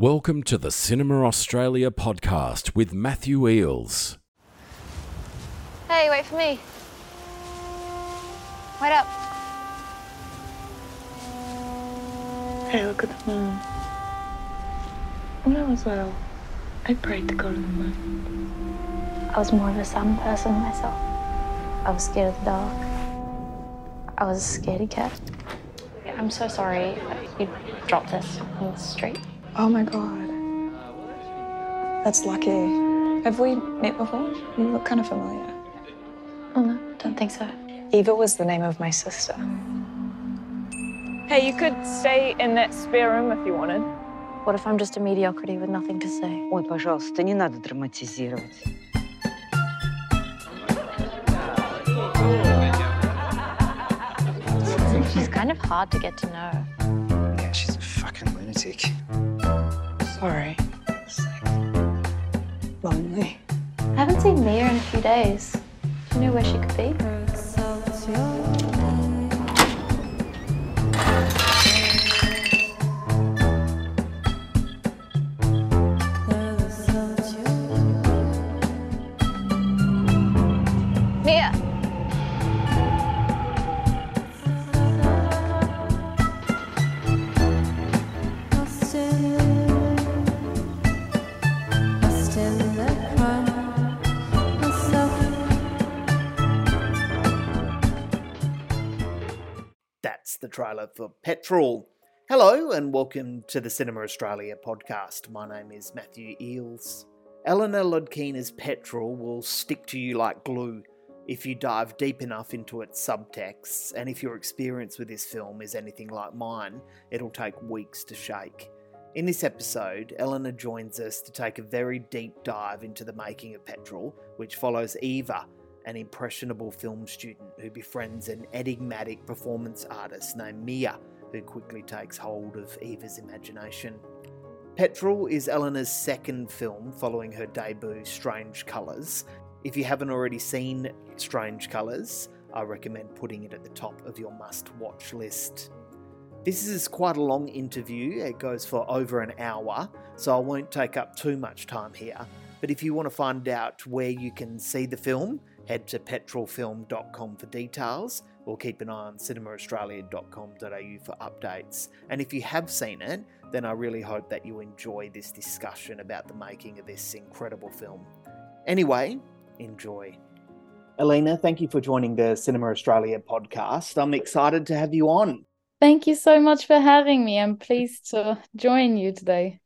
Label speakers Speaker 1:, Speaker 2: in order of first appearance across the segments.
Speaker 1: Welcome to the Cinema Australia podcast with Matthew Eeles.
Speaker 2: Hey, wait for me. Wait up.
Speaker 3: Hey, look at the moon. When I was little, I prayed to go to the moon.
Speaker 2: I was more of a sun person myself. I was scared of the dark. I was a scaredy cat. I'm so sorry you dropped this in the street.
Speaker 3: Oh my god. That's lucky. Have we met before? You look kind of familiar.
Speaker 2: Oh no, don't think so.
Speaker 3: Eva was the name of my sister.
Speaker 4: Hey, you could stay in that spare room if you wanted.
Speaker 2: What if I'm just a mediocrity with nothing to say?
Speaker 5: Ой, пожалуйста, не надо драматизировать.
Speaker 2: She's kind of hard to get to know.
Speaker 6: Yeah, she's a fucking lunatic.
Speaker 3: Sorry. It's like lonely.
Speaker 2: I haven't seen Mia in a few days. Do you know where she could be?
Speaker 7: Trailer for Petrol. Hello, and welcome to the Cinema Australia podcast. My name is Matthew Eeles. Alena Lodkina's Petrol will stick to you like glue if you dive deep enough into its subtexts, and if your experience with this film is anything like mine, it'll take weeks to shake. In this episode, Alena joins us to take a very deep dive into the making of Petrol, which follows Eva, an impressionable film student who befriends an enigmatic performance artist named Mia, who quickly takes hold of Eva's imagination. Petrol is Alena's second film following her debut Strange Colours. If you haven't already seen Strange Colours, I recommend putting it at the top of your must watch list. This is quite a long interview, it goes for over an hour, so I won't take up too much time here. But if you want to find out where you can see the film, head to petrolfilm.com for details or keep an eye on cinemaaustralia.com.au for updates. And if you have seen it, then I really hope that you enjoy this discussion about the making of this incredible film. Anyway, enjoy. Alena, thank you for joining the Cinema Australia podcast. I'm excited to have you on.
Speaker 8: Thank you so much for having me. I'm pleased to join you today.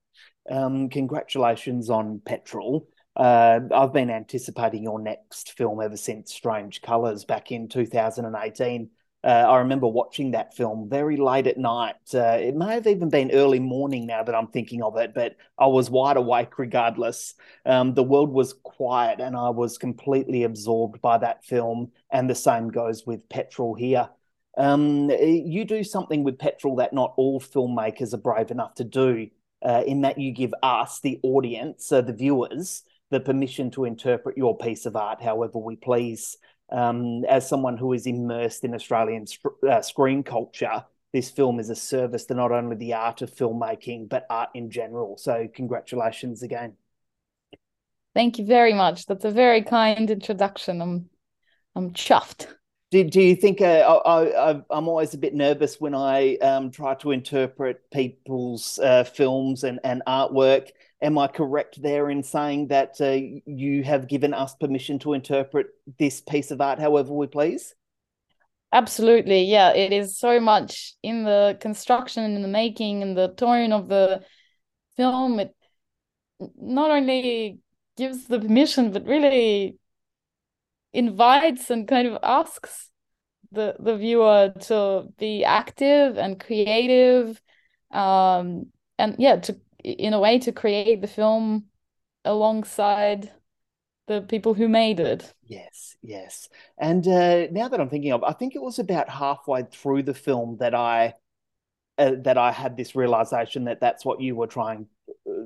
Speaker 7: Um, congratulations on Petrol. Uh, I've been anticipating your next film ever since Strange Colours back in 2018. Uh, I remember watching that film very late at night. Uh, it may have even been early morning now that I'm thinking of it, but I was wide awake regardless. Um, the world was quiet and I was completely absorbed by that film. And the same goes with Petrol here. Um, you do something with Petrol that not all filmmakers are brave enough to do, uh, in that you give us, the audience, uh, the viewers, the permission to interpret your piece of art however we please. Um, as someone who is immersed in Australian uh, screen culture, this film is a service to not only the art of filmmaking, but art in general. So, congratulations again.
Speaker 8: Thank you very much. That's a very kind introduction. I'm, I'm chuffed.
Speaker 7: Do, do you think uh, I, I, I'm always a bit nervous when I um, try to interpret people's uh, films and, and artwork? Am I correct there in saying that uh, you have given us permission to interpret this piece of art however we please?
Speaker 8: Absolutely. Yeah, it is so much in the construction and the making and the tone of the film. It not only gives the permission, but really invites and kind of asks the the viewer to be active and creative um and yeah to in a way to create the film alongside the people who made it
Speaker 7: yes yes and uh now that i'm thinking of i think it was about halfway through the film that i uh, that i had this realization that that's what you were trying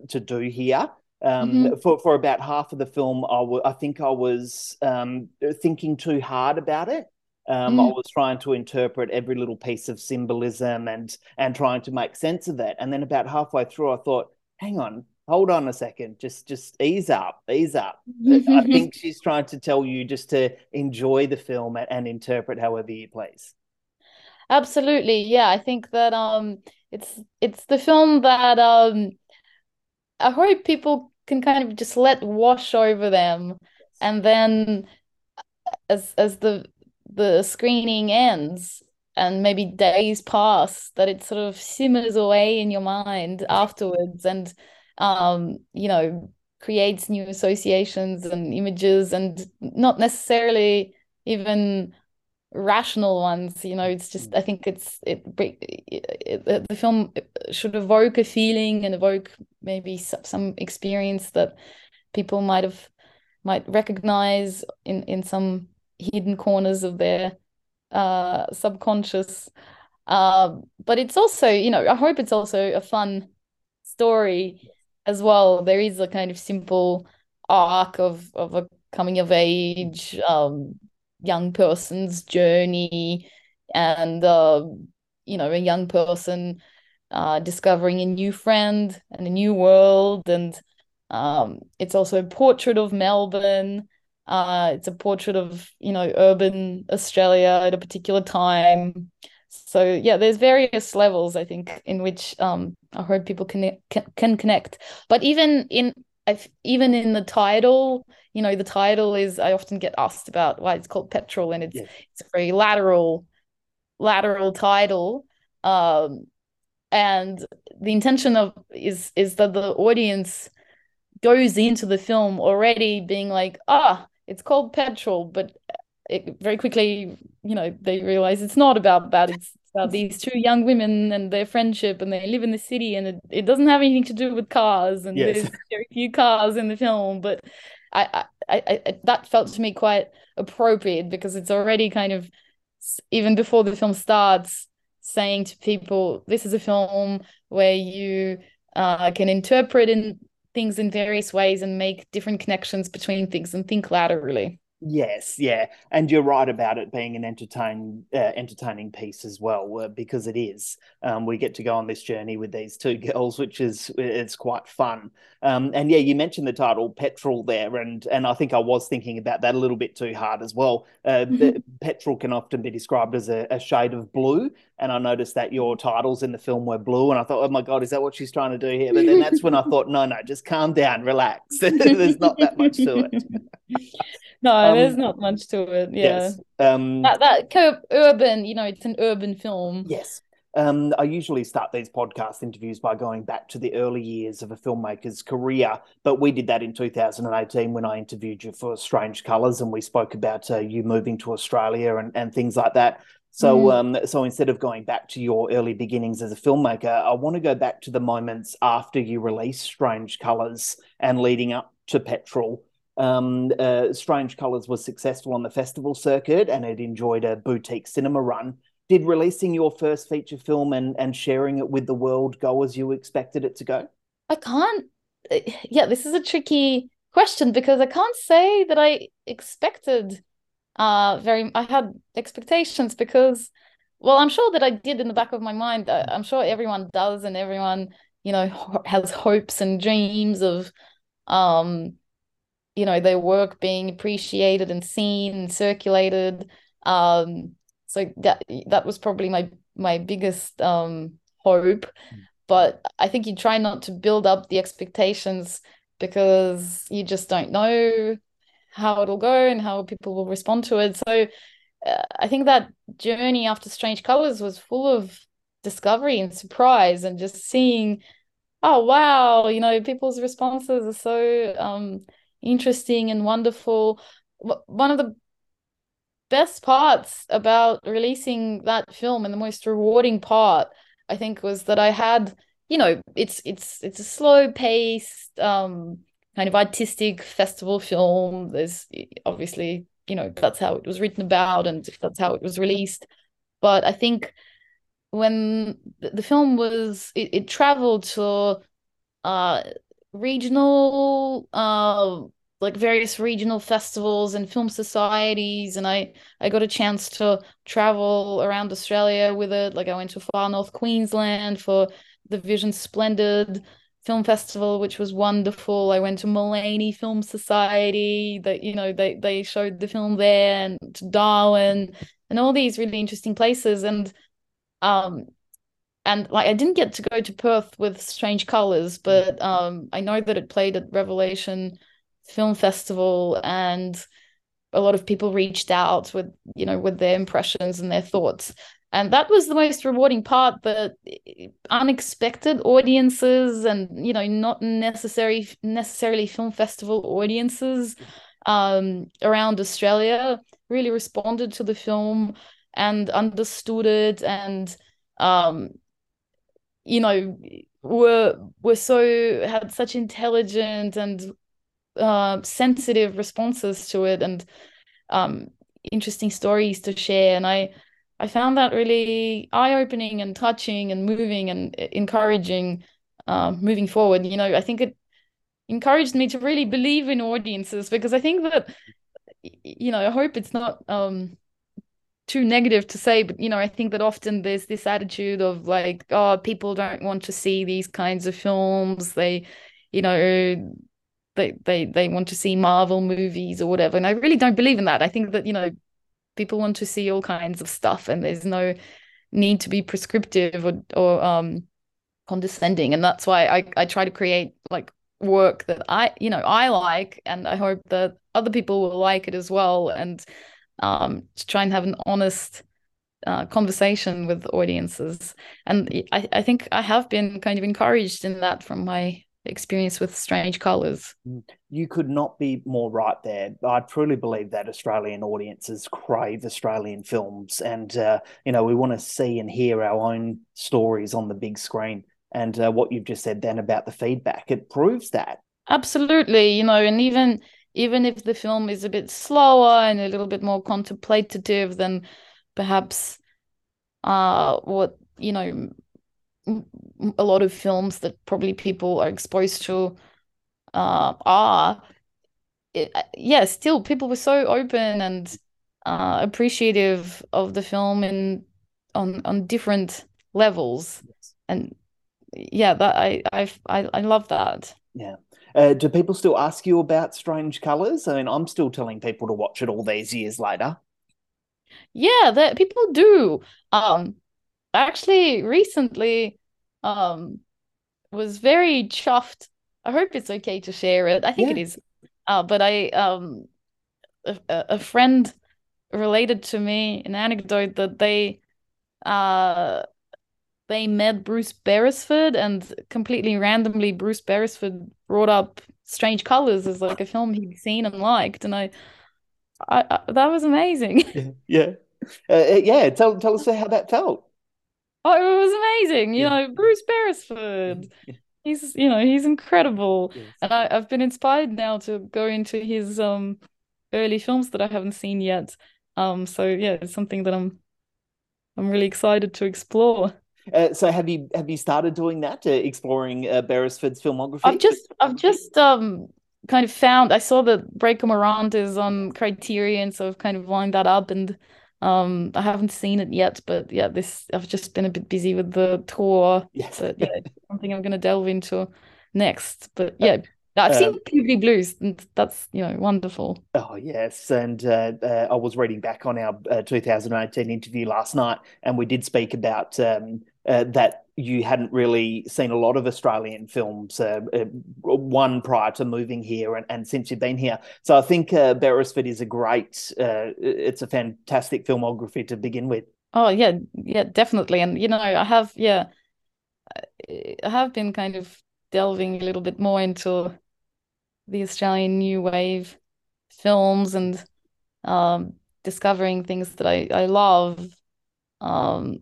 Speaker 7: to do here um,
Speaker 8: Mhm.
Speaker 7: for for about half of the film, I I think I was um, thinking too hard about it. Um, I
Speaker 8: Mm.
Speaker 7: was trying to interpret every little piece of symbolism and and trying to make sense of that. And then about halfway through, I thought, hang on, hold on a second, just just ease up, ease up. I think she's trying to tell you just to enjoy the film and, and interpret however you please.
Speaker 8: Absolutely, yeah. I think that um, it's it's the film that um, I hope people can kind of just let wash over them, and then as as the the screening ends and maybe days pass, that it sort of simmers away in your mind afterwards, and um, you know, creates new associations and images, and not necessarily even rational ones you know it's just i think it's it, it, it, the film should evoke a feeling and evoke maybe some, some experience that people might have might recognize in in some hidden corners of their uh subconscious. Uh, but it's also you know i hope it's also a fun story as well. There is a kind of simple arc of of a coming of age um young person's journey and uh, you know a young person uh, discovering a new friend and a new world. And um, it's also a portrait of melbourne uh, it's a portrait of you know urban australia at a particular time. So yeah there's various levels i think in which um, i hope people can, can can connect. But even in I've, even in the title you know the title is i often get asked about why it's called petrol and it's yes. it's a very lateral lateral title. Um and the intention of is is that the audience goes into the film already being like ah it's called petrol but it very quickly you know they realize it's not about that it's about these two young women and their friendship and they live in the city and it, it doesn't have anything to do with cars and yes. there's very few cars in the film but I, I, I, that felt to me quite appropriate because it's already kind of even before the film starts saying to people this is a film where you uh, can interpret in things in various ways and make different connections between things and think laterally
Speaker 7: Yes, yeah, and you're right about it being an entertain uh, entertaining piece as well, uh, because it is. Um, we get to go on this journey with these two girls, which is it's quite fun. Um, and yeah, you mentioned the title "Petrol" there, and and I think I was thinking about that a little bit too hard as well. Uh, mm-hmm. Petrol can often be described as a, a, shade of blue, and I noticed that your titles in the film were blue, and I thought, oh my god, is that what she's trying to do here? But then that's when I thought, no, no, just calm down, relax. There's not that much to it.
Speaker 8: no, um, there's not much to it. Yeah. Yes. Um, that that urban, you know, it's an urban film.
Speaker 7: Yes. Um, I usually start these podcast interviews by going back to the early years of a filmmaker's career, but we did that in 2018 when I interviewed you for Strange Colors, and we spoke about uh, you moving to Australia and, and things like that. So, mm. um, so instead of going back to your early beginnings as a filmmaker, I want to go back to the moments after you released Strange Colors and leading up to Petrol um, uh, Strange Colors was successful on the festival circuit and it enjoyed a boutique cinema run. Did releasing your first feature film and, and sharing it with the world go as you expected it to go?
Speaker 8: I can't. Yeah, this is a tricky question because I can't say that I expected uh very I had expectations because well I'm sure that I did in the back of my mind I'm sure everyone does and everyone you know has hopes and dreams of um you know their work being appreciated and seen and circulated. Um so that that was probably my my biggest um hope. Mm. but i think you try not to build up the expectations because you just don't know how it'll go and how people will respond to it so uh, i think that journey after strange colors was full of discovery and surprise and just seeing oh wow you know people's responses are so um interesting and wonderful. One of the best parts about releasing that film and the most rewarding part, I think, was that I had, you know, it's it's it's a slow paced, um, kind of artistic festival film. There's obviously, you know, that's how it was written about and that's how it was released. But I think when the film was it, it traveled to uh regional uh like various regional festivals and film societies and I I got a chance to travel around Australia with it like I went to far north Queensland for the Vision Splendid Film Festival, which was wonderful. I went to Mullaney Film Society. That you know they they showed the film there, and to Darwin, and all these really interesting places. And um, and like I didn't get to go to Perth with Strange Colors, but um, I know that it played at Revelation Film Festival, and a lot of people reached out with you know with their impressions and their thoughts and that was the most rewarding part the unexpected audiences and you know not necessary necessarily film festival audiences um, around australia really responded to the film and understood it and um, you know were were so had such intelligent and uh, sensitive responses to it and um, interesting stories to share. And i I found that really eye opening and touching and moving and encouraging uh, moving forward. You know, I think it encouraged me to really believe in audiences because I think that, you know, I hope it's not um, too negative to say, but, you know, I think that often there's this attitude of like, oh, people don't want to see these kinds of films. They, you know, they, they, they want to see Marvel movies or whatever. And I really don't believe in that. I think that, you know, people want to see all kinds of stuff and there's no need to be prescriptive or, or um condescending. And that's why I, I try to create like work that I you know I like and I hope that other people will like it as well and um to try and have an honest uh, conversation with audiences. And I, I think I have been kind of encouraged in that from my experience with strange colors.
Speaker 7: Mm. You could not be more right there. I truly believe that Australian audiences crave Australian films, and uh, you know we want to see and hear our own stories on the big screen. And uh, what you've just said then about the feedback, it proves that.
Speaker 8: Absolutely, you know, and even even if the film is a bit slower and a little bit more contemplative than perhaps uh what you know a lot of films that probably people are exposed to uh, are it, uh, yeah still people were so open and uh, appreciative of the film and on on different levels. Yes. and yeah that I, I i i love that.
Speaker 7: Yeah. Uh, do people still ask you about strange colors? I mean i'm still telling people to watch it all these years later.
Speaker 8: Yeah that people do. Um actually recently um was very chuffed. I hope it's okay to share it. I think yeah. it is. Uh, but I um a, a friend related to me an anecdote that they uh they met Bruce Beresford and completely randomly Bruce Beresford brought up Strange Colors as like a film he'd seen and liked and I I, I that was amazing.
Speaker 7: Yeah. Yeah. Uh, yeah, tell tell us how that felt.
Speaker 8: Oh, it was amazing. You yeah. know, Bruce Beresford. He's, you know, he's incredible. Yes. And I, I've been inspired now to go into his um early films that I haven't seen yet. Um, so yeah, it's something that I'm I'm really excited to explore.
Speaker 7: Uh, so have you have you started doing that, uh, exploring uh, Beresford's filmography?
Speaker 8: I've just I've just um kind of found I saw that Breaker Morant is on Criterion, so I've kind of lined that up and um, I haven't seen it yet, but yeah, this I've just been a bit busy with the tour.
Speaker 7: Yes.
Speaker 8: But yeah, something I'm gonna delve into next. But yeah, I've seen um, Blue Blues, and that's you know wonderful.
Speaker 7: Oh yes, and uh, uh, I was reading back on our uh, 2018 interview last night, and we did speak about um, uh, that you hadn't really seen a lot of Australian films, uh, uh, one prior to moving here and, and since you've been here. So I think uh, Beresford is a great, uh, it's a fantastic filmography to begin with.
Speaker 8: Oh yeah, yeah, definitely. And you know, I have, yeah, I have been kind of delving a little bit more into the Australian new wave films and um, discovering things that I I love. Um,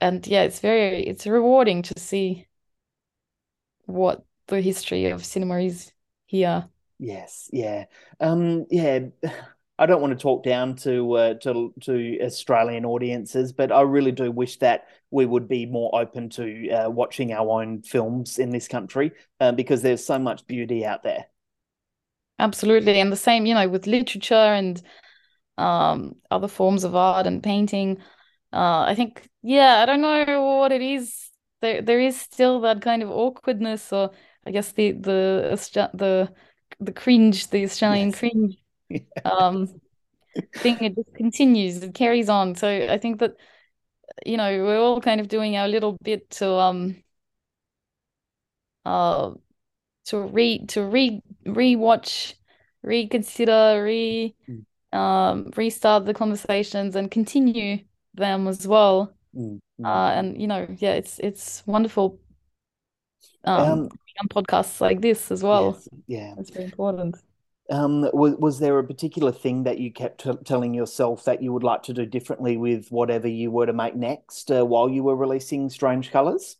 Speaker 8: and yeah, it's very it's rewarding to see what the history of cinema is here.
Speaker 7: Yes, yeah, um, yeah. I don't want to talk down to uh, to to Australian audiences, but I really do wish that we would be more open to uh, watching our own films in this country uh, because there's so much beauty out there.
Speaker 8: Absolutely, and the same, you know, with literature and um, other forms of art and painting. Uh, I think, yeah, I don't know what it is there there is still that kind of awkwardness, or I guess the the the the cringe, the Australian
Speaker 7: Yes.
Speaker 8: cringe um thing. It just continues, it carries on. So I think that you know we're all kind of doing our little bit to um uh to re to re rewatch, reconsider, re
Speaker 7: Mm.
Speaker 8: um restart the conversations and continue them as well.
Speaker 7: Mm, mm.
Speaker 8: Uh, and you know, yeah, it's it's wonderful um,
Speaker 7: Um,
Speaker 8: on podcasts like this as well.
Speaker 7: yes, yeah.
Speaker 8: It's very important.
Speaker 7: Um, was, was there a particular thing that you kept t telling yourself that you would like to do differently with whatever you were to make next uh, while you were releasing Strange Colors?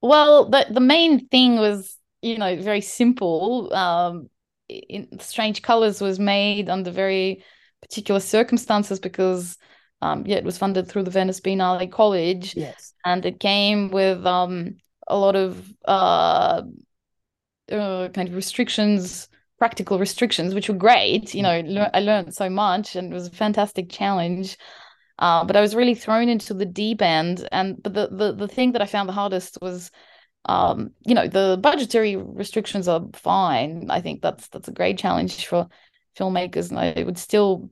Speaker 8: Well, the the main thing was, you know, very simple. Um, in Strange Colors was made under very particular circumstances because, um, yeah, it was funded through the Venice Biennale College,
Speaker 7: Yes.
Speaker 8: and it came with um a lot of uh, uh kind of restrictions, practical restrictions, which were great. You know, lear I learned so much, and it was a fantastic challenge. Uh, but I was really thrown into the deep end, and but the the the thing that I found the hardest was, um, you know, the budgetary restrictions are fine. I think that's that's a great challenge for filmmakers, and I would still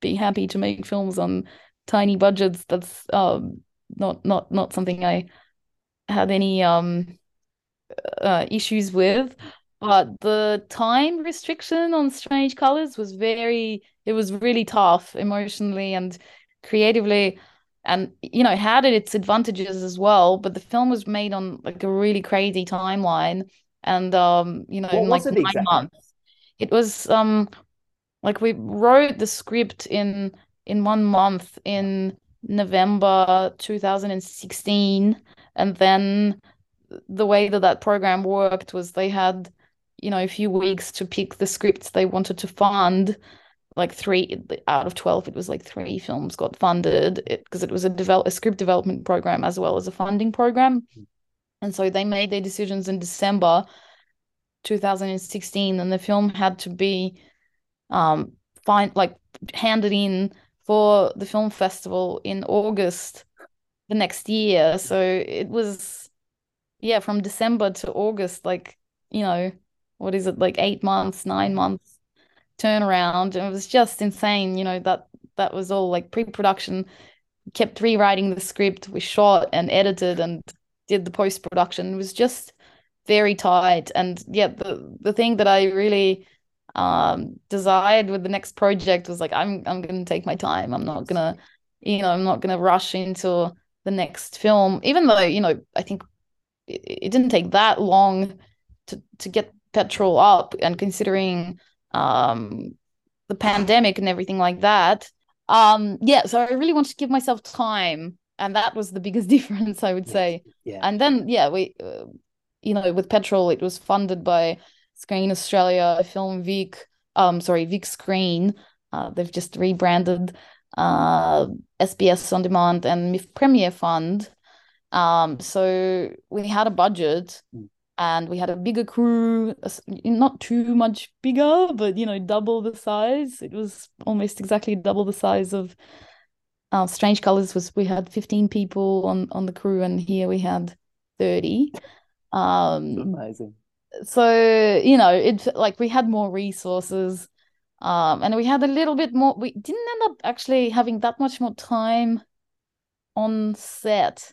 Speaker 8: be happy to make films on tiny budgets. That's um not not not something I had any um uh, issues with. But the time restriction on Strange Colors was very, it was really tough emotionally and creatively. And, you know, it had its advantages as well. But the film was made on like a really crazy timeline. And, um, you know, in like nine
Speaker 7: exactly?
Speaker 8: months. It was, um, like we wrote the script in in one month in November 2016 and then the way that that program worked was they had you know a few weeks to pick the scripts they wanted to fund. Like three out of 12 it was like three films got funded because it, was a develop a script development program as well as a funding program. And so they made their decisions in December 2016 and the film had to be um find like handed in for the film festival in August the next year. So it was yeah, from December to August, like, you know, what is it, like eight months, nine months turnaround. And it was just insane, you know, that that was all like pre-production, kept rewriting the script, we shot and edited and did the post-production. It was just very tight. And yeah, the the thing that I really um desired with the next project was like I'm I'm gonna take my time. I'm not gonna, you know, I'm not gonna rush into the next film, even though, you know, I think it, it didn't take that long to to get petrol up and considering um the pandemic and everything like that. Um yeah, so I really wanted to give myself time and that was the biggest difference I would
Speaker 7: Yes.
Speaker 8: say.
Speaker 7: Yeah.
Speaker 8: And then yeah, we uh, you know, with petrol it was funded by Screen Australia, Film Vic, um, sorry, Vic Screen. Uh, they've just rebranded uh, SBS On Demand and MIFF Premiere Fund. Um, so we had a budget
Speaker 7: Mm.
Speaker 8: and we had a bigger crew, not too much bigger, but you know, double the size. It was almost exactly double the size of uh, Strange Colors was we had 15 people on on the crew and here we had 30. Um,
Speaker 7: Amazing.
Speaker 8: So you know it like we had more resources um and we had a little bit more we didn't end up actually having that much more time on set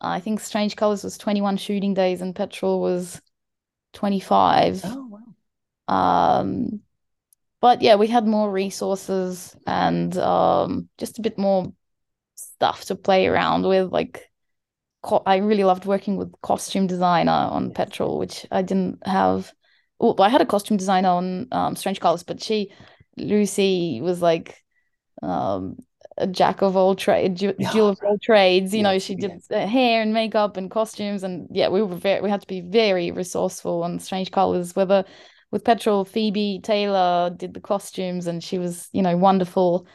Speaker 8: i think strange colors was 21 shooting days and petrol was 25
Speaker 7: Oh, wow.
Speaker 8: um but yeah we had more resources and um just a bit more stuff to play around with like co- I really loved working with costume designer on
Speaker 7: Yes.
Speaker 8: Petrol, which I didn't have. Oh, I had a costume designer on um, Strange Colors, but she, Lucy, was like um, a jack of all trades, Jill of all trades. You know, she did
Speaker 7: yes.
Speaker 8: hair and makeup and costumes, and yeah, we were very, we had to be very resourceful on Strange Colors. Whether with Petrol, Phoebe Taylor did the costumes, and she was, you know, wonderful,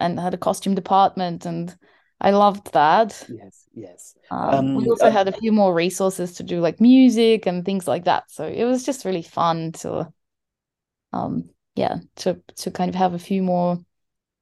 Speaker 8: and had a costume department, and I loved that.
Speaker 7: Yes, yes.
Speaker 8: Um, we
Speaker 7: Um,
Speaker 8: also
Speaker 7: uh,
Speaker 8: had a few more resources to do like music and things like that. So it was just really fun to, um, yeah, to to kind of have a few more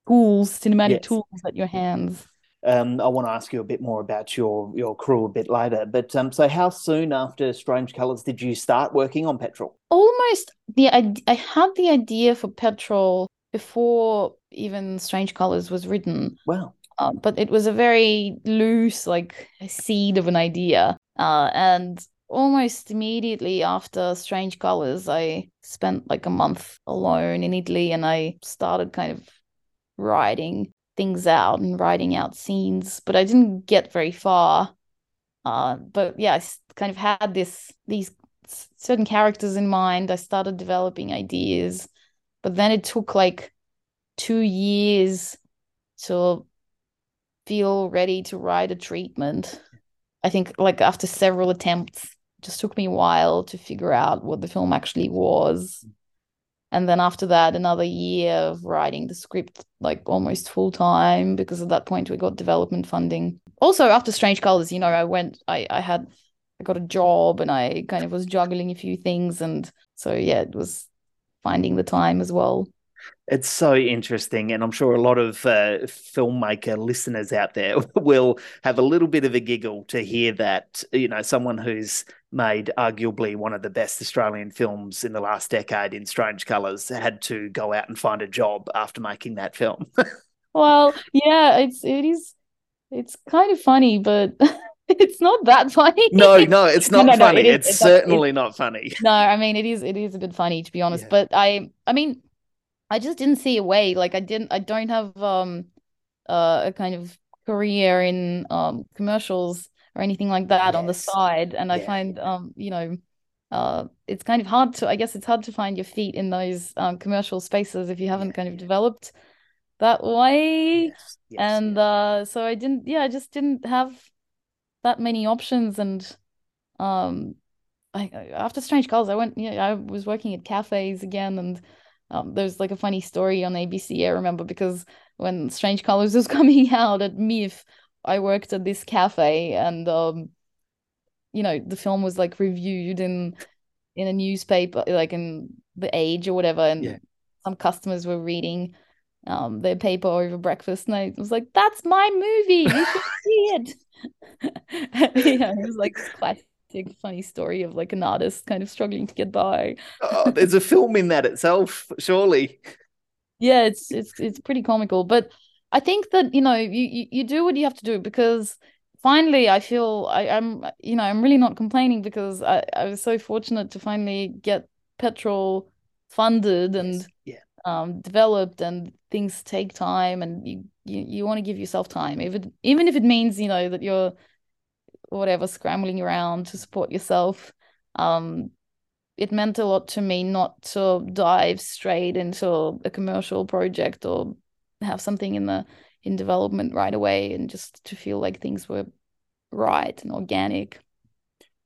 Speaker 8: tools, cinematic
Speaker 7: Yes.
Speaker 8: tools at your hands.
Speaker 7: Um, I want to ask you a bit more about your your crew a bit later. But um, so how soon after Strange Colors did you start working on Petrol?
Speaker 8: Almost the I, I had the idea for Petrol before even Strange Colors was written.
Speaker 7: Wow.
Speaker 8: Uh, but it was a very loose, like seed of an idea. Uh, and almost immediately after Strange Colors, I spent like a month alone in Italy and I started kind of writing things out and writing out scenes, but I didn't get very far. Uh, but yeah, I kind of had this these certain characters in mind. I started developing ideas, but then it took like two years to feel ready to write a treatment. I think like after several attempts, just took me a while to figure out what the film actually was. And then after that, another year of writing the script like almost full time because at that point we got development funding. Also after Strange Colors, you know, I went I, I had I got a job and I kind of was juggling a few things and so yeah, it was finding the time as well.
Speaker 7: It's so interesting, and I'm sure a lot of uh, filmmaker listeners out there will have a little bit of a giggle to hear that. You know, someone who's made arguably one of the best Australian films in the last decade in Strange Colors had to go out and find a job after making that film.
Speaker 8: well, yeah, it's it is it's kind of funny, but it's not that funny.
Speaker 7: No, no, it's not no, no, funny. No, it is, it's, it's certainly not funny.
Speaker 8: No, I mean it is it is a bit funny to be honest, yeah. but I I mean I just didn't see a way. Like I didn't I don't have um uh, a kind of career in um commercials or anything like that yes. on the side. And yeah. I find um, you know, uh it's kind of hard to I guess it's hard to find your feet in those um commercial spaces if you haven't yeah. kind of developed that way. Yes. Yes. and uh so I didn't yeah, I just didn't have that many options and um I after Strange Colors I went yeah, I was working at cafes again and um, there's like a funny story on ABC, I remember, because when Strange Colors was coming out at MIFF, I worked at this cafe and um, you know, the film was like reviewed in in a newspaper, like in the age or whatever, and yeah. some customers were reading um their paper over breakfast and I was like, That's my movie. You should see it. yeah, it was like classic funny story of like an artist kind of struggling to get by.
Speaker 7: oh, there's a film in that itself, surely.
Speaker 8: Yeah, it's it's it's pretty comical, but I think that you know you you, you do what you have to do because finally I feel I, am you know I'm really not complaining because I, I was so fortunate to finally get petrol funded and yeah. um developed and things take time and you you, you want to give yourself time even even if it means you know that you're whatever scrambling around to support yourself. Um it meant a lot to me not to dive straight into a commercial project or have something in the in development right away and just to feel like things were right and organic.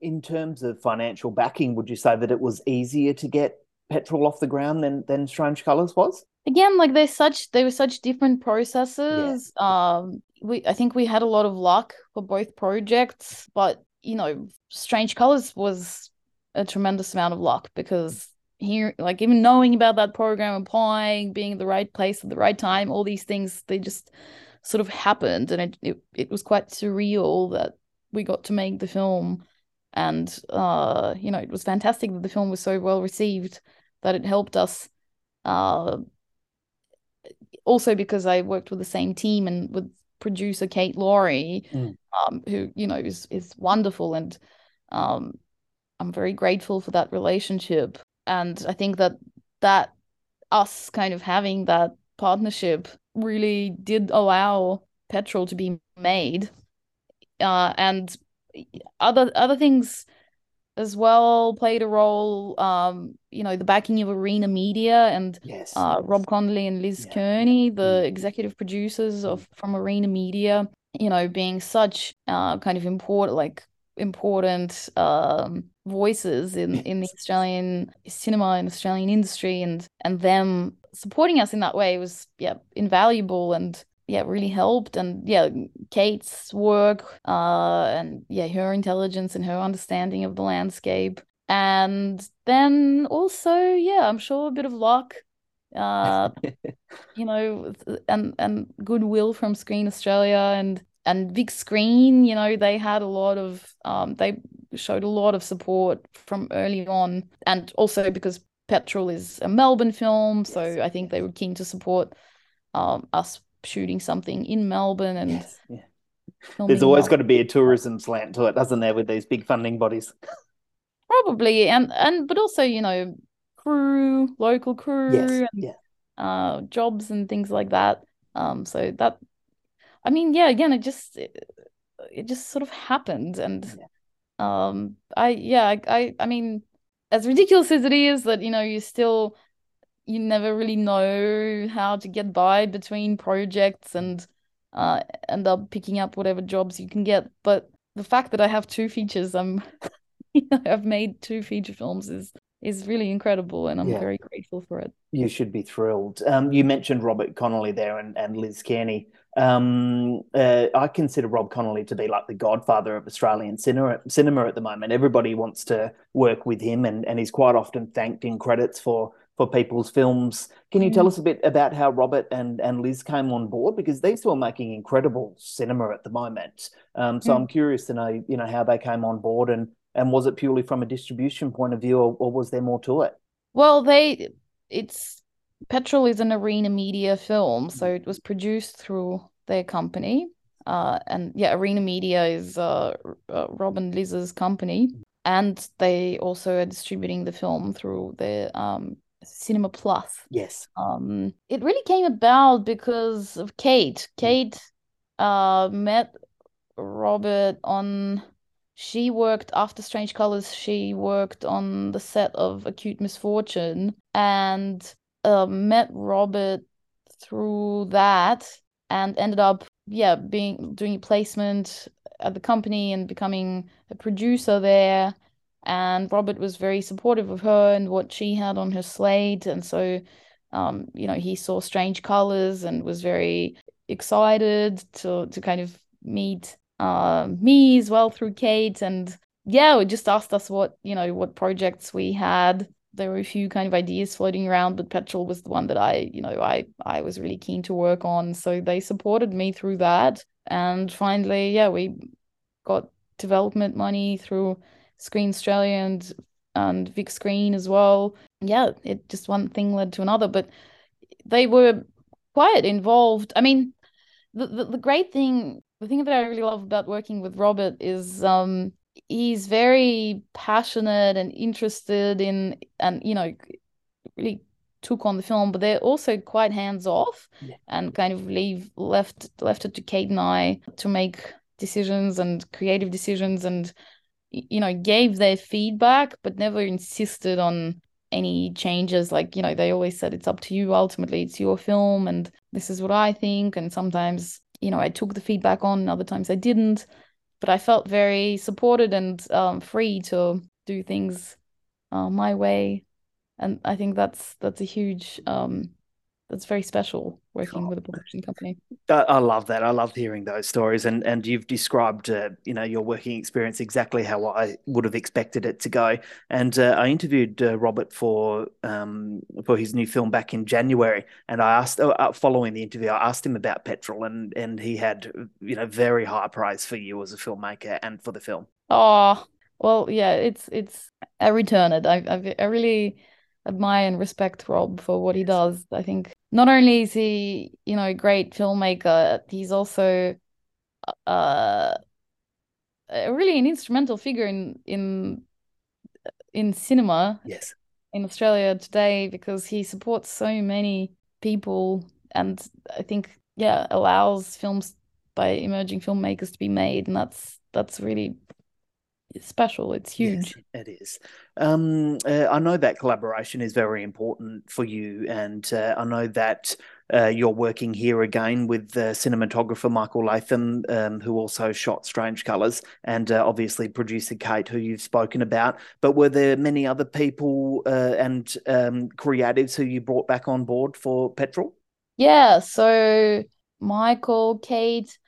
Speaker 7: In terms of financial backing would you say that it was easier to get petrol off the ground than than strange colors was?
Speaker 8: Again like there's such they were such different processes. Yeah. um we I think we had a lot of luck for both projects, but you know, Strange Colors was a tremendous amount of luck because here like even knowing about that program, applying, being in the right place at the right time, all these things they just sort of happened. And it it, it was quite surreal that we got to make the film. And uh you know it was fantastic that the film was so well received that it helped us uh also because I worked with the same team and with producer Kate Laurie, mm. um, who you know is is wonderful, and um, I'm very grateful for that relationship. And I think that that us kind of having that partnership really did allow petrol to be made, uh, and other other things as well played a role. Um, you know, the backing of Arena Media and
Speaker 7: yes,
Speaker 8: uh, Rob Connolly and Liz yeah. Kearney, the mm. executive producers of from Arena Media. You know, being such uh, kind of important, like important um, voices in in the Australian cinema and Australian industry, and and them supporting us in that way was yeah invaluable and yeah really helped and yeah kate's work uh and yeah her intelligence and her understanding of the landscape and then also yeah i'm sure a bit of luck uh, you know, and and goodwill from Screen Australia and and Vic Screen. You know, they had a lot of um, they showed a lot of support from early on, and also because Petrol is a Melbourne film, so
Speaker 7: Yes.
Speaker 8: I think they were keen to support um, us shooting something in Melbourne and
Speaker 7: Yes, yeah. There's always
Speaker 8: Melbourne.
Speaker 7: got to be a tourism slant to it, doesn't there, with these big funding bodies?
Speaker 8: Probably, and and but also, you know, crew, local crew,
Speaker 7: Yes,
Speaker 8: and
Speaker 7: yeah.
Speaker 8: uh, jobs and things like that. Um, so that, I mean, yeah, again, it just it, it just sort of happened, and um, I yeah, I, I I mean, as ridiculous as it is that you know you still you never really know how to get by between projects and uh end up picking up whatever jobs you can get, but the fact that I have two features, I'm you know, I've made two feature films is is really incredible, and I'm
Speaker 7: Yeah.
Speaker 8: very grateful for it.
Speaker 7: You should be thrilled. Um, you mentioned Robert Connolly there and, and Liz Kearney. Um, uh, I consider Rob Connolly to be like the godfather of Australian cinema, cinema at the moment. Everybody wants to work with him, and, and he's quite often thanked in credits for for people's films. Can you tell
Speaker 8: Mm.
Speaker 7: us a bit about how Robert and, and Liz came on board? Because these two are making incredible cinema at the moment. Um, so
Speaker 8: Mm.
Speaker 7: I'm curious to know, you know, how they came on board and and was it purely from a distribution point of view, or, or was there more to it?
Speaker 8: Well, they it's Petrol is an Arena Media film, so it was produced through their company. Uh, and yeah, Arena Media is uh, uh Rob and Liz's company, and they also are distributing the film through their um Cinema Plus.
Speaker 7: Yes.
Speaker 8: Um, it really came about because of Kate. Kate uh met Robert on she worked after Strange Colors, she worked on the set of Acute Misfortune and uh, met Robert through that and ended up yeah being doing a placement at the company and becoming a producer there and Robert was very supportive of her and what she had on her slate. And so um you know he saw Strange Colors and was very excited to to kind of meet uh, me as well through Kate. And yeah we just asked us what you know what projects we had. There were a few kind of ideas floating around but petrol was the one that i you know i i was really keen to work on. So they supported me through that. And finally yeah we got development money through screen australia and and vic screen as well yeah it just one thing led to another but they were quite involved i mean the, the, the great thing the thing that I really love about working with Robert is um he's very passionate and interested in and you know really took on the film but they're also quite hands off
Speaker 7: Yeah.
Speaker 8: and kind of leave left left it to Kate and I to make decisions and creative decisions and you know gave their feedback but never insisted on any changes. Like you know they always said it's up to you. Ultimately it's your film and this is what I think. And sometimes you know I took the feedback on other times I didn't. But I felt very supported and um, free to do things uh, my way. And I think that's that's a huge um that's very special working with a production company
Speaker 7: I, I love that. I love hearing those stories, and and you've described, uh, you know, your working experience exactly how I would have expected it to go. And uh, I interviewed uh, Robert for um for his new film back in January, and I asked, uh, following the interview, I asked him about Petrol, and and he had, you know, very high praise for you as a filmmaker and for the film.
Speaker 8: oh well yeah it's it's I return it I I, I really admire and respect Rob for what he does I think not only is he you know a great filmmaker he's also uh a really an instrumental figure in in in cinema
Speaker 7: Yes.
Speaker 8: in Australia today because he supports so many people and I think yeah allows films by emerging filmmakers to be made and that's that's really special it's huge
Speaker 7: Yes, it is. Um, uh, I know that collaboration is very important for you, and uh, I know that uh, you're working here again with uh, cinematographer Michael Latham, um, who also shot Strange Colors, and uh, obviously producer Kate, who you've spoken about. But were there many other people uh, and um, creatives who you brought back on board for Petrol?
Speaker 8: yeah so Michael Kate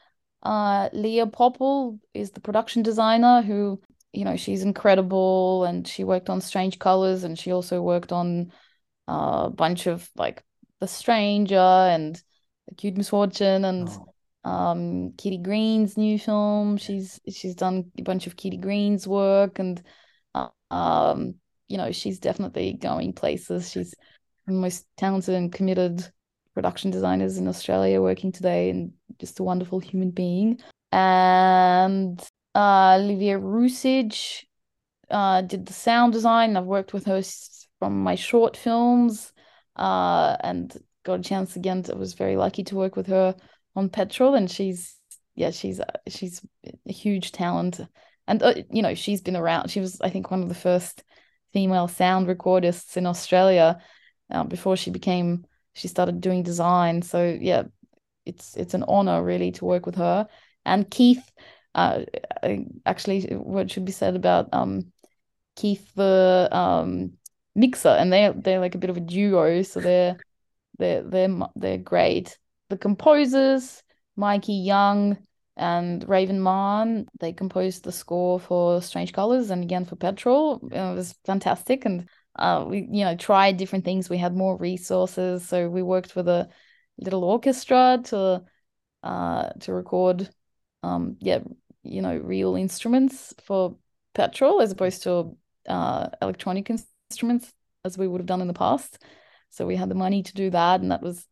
Speaker 8: uh Leah Popple is the production designer who you know she's incredible and she worked on Strange Colors and she also worked on uh, a bunch of like The Stranger and Acute Misfortune and
Speaker 7: Oh.
Speaker 8: um Kitty Green's new film. She's she's done a bunch of Kitty Green's work and uh, um you know she's definitely going places. She's one of the most talented and committed production designers in Australia working today and just a wonderful human being. And uh Olivia Rusage uh did the sound design. I've worked with her from my short films uh and got a chance again. I was very lucky to work with her on Petrol, and she's yeah, she's uh, she's a huge talent, and uh, you know she's been around. She was I think one of the first female sound recordists in Australia uh, before she became she started doing design. So yeah, it's it's an honor really to work with her and Keith. Uh, actually, what should be said about um Keith the um mixer, and they they're like a bit of a duo, so they're they're they're they're great. The composers, Mikey Young and Raven Mahon, they composed the score for Strange Colors and again for Petrol. It was fantastic, and uh, we you know tried different things. We had more resources, so we worked with a little orchestra to uh to record um yeah you know real instruments for Petrol as opposed to uh electronic instruments as we would have done in the past. So we had the money to do that, and that was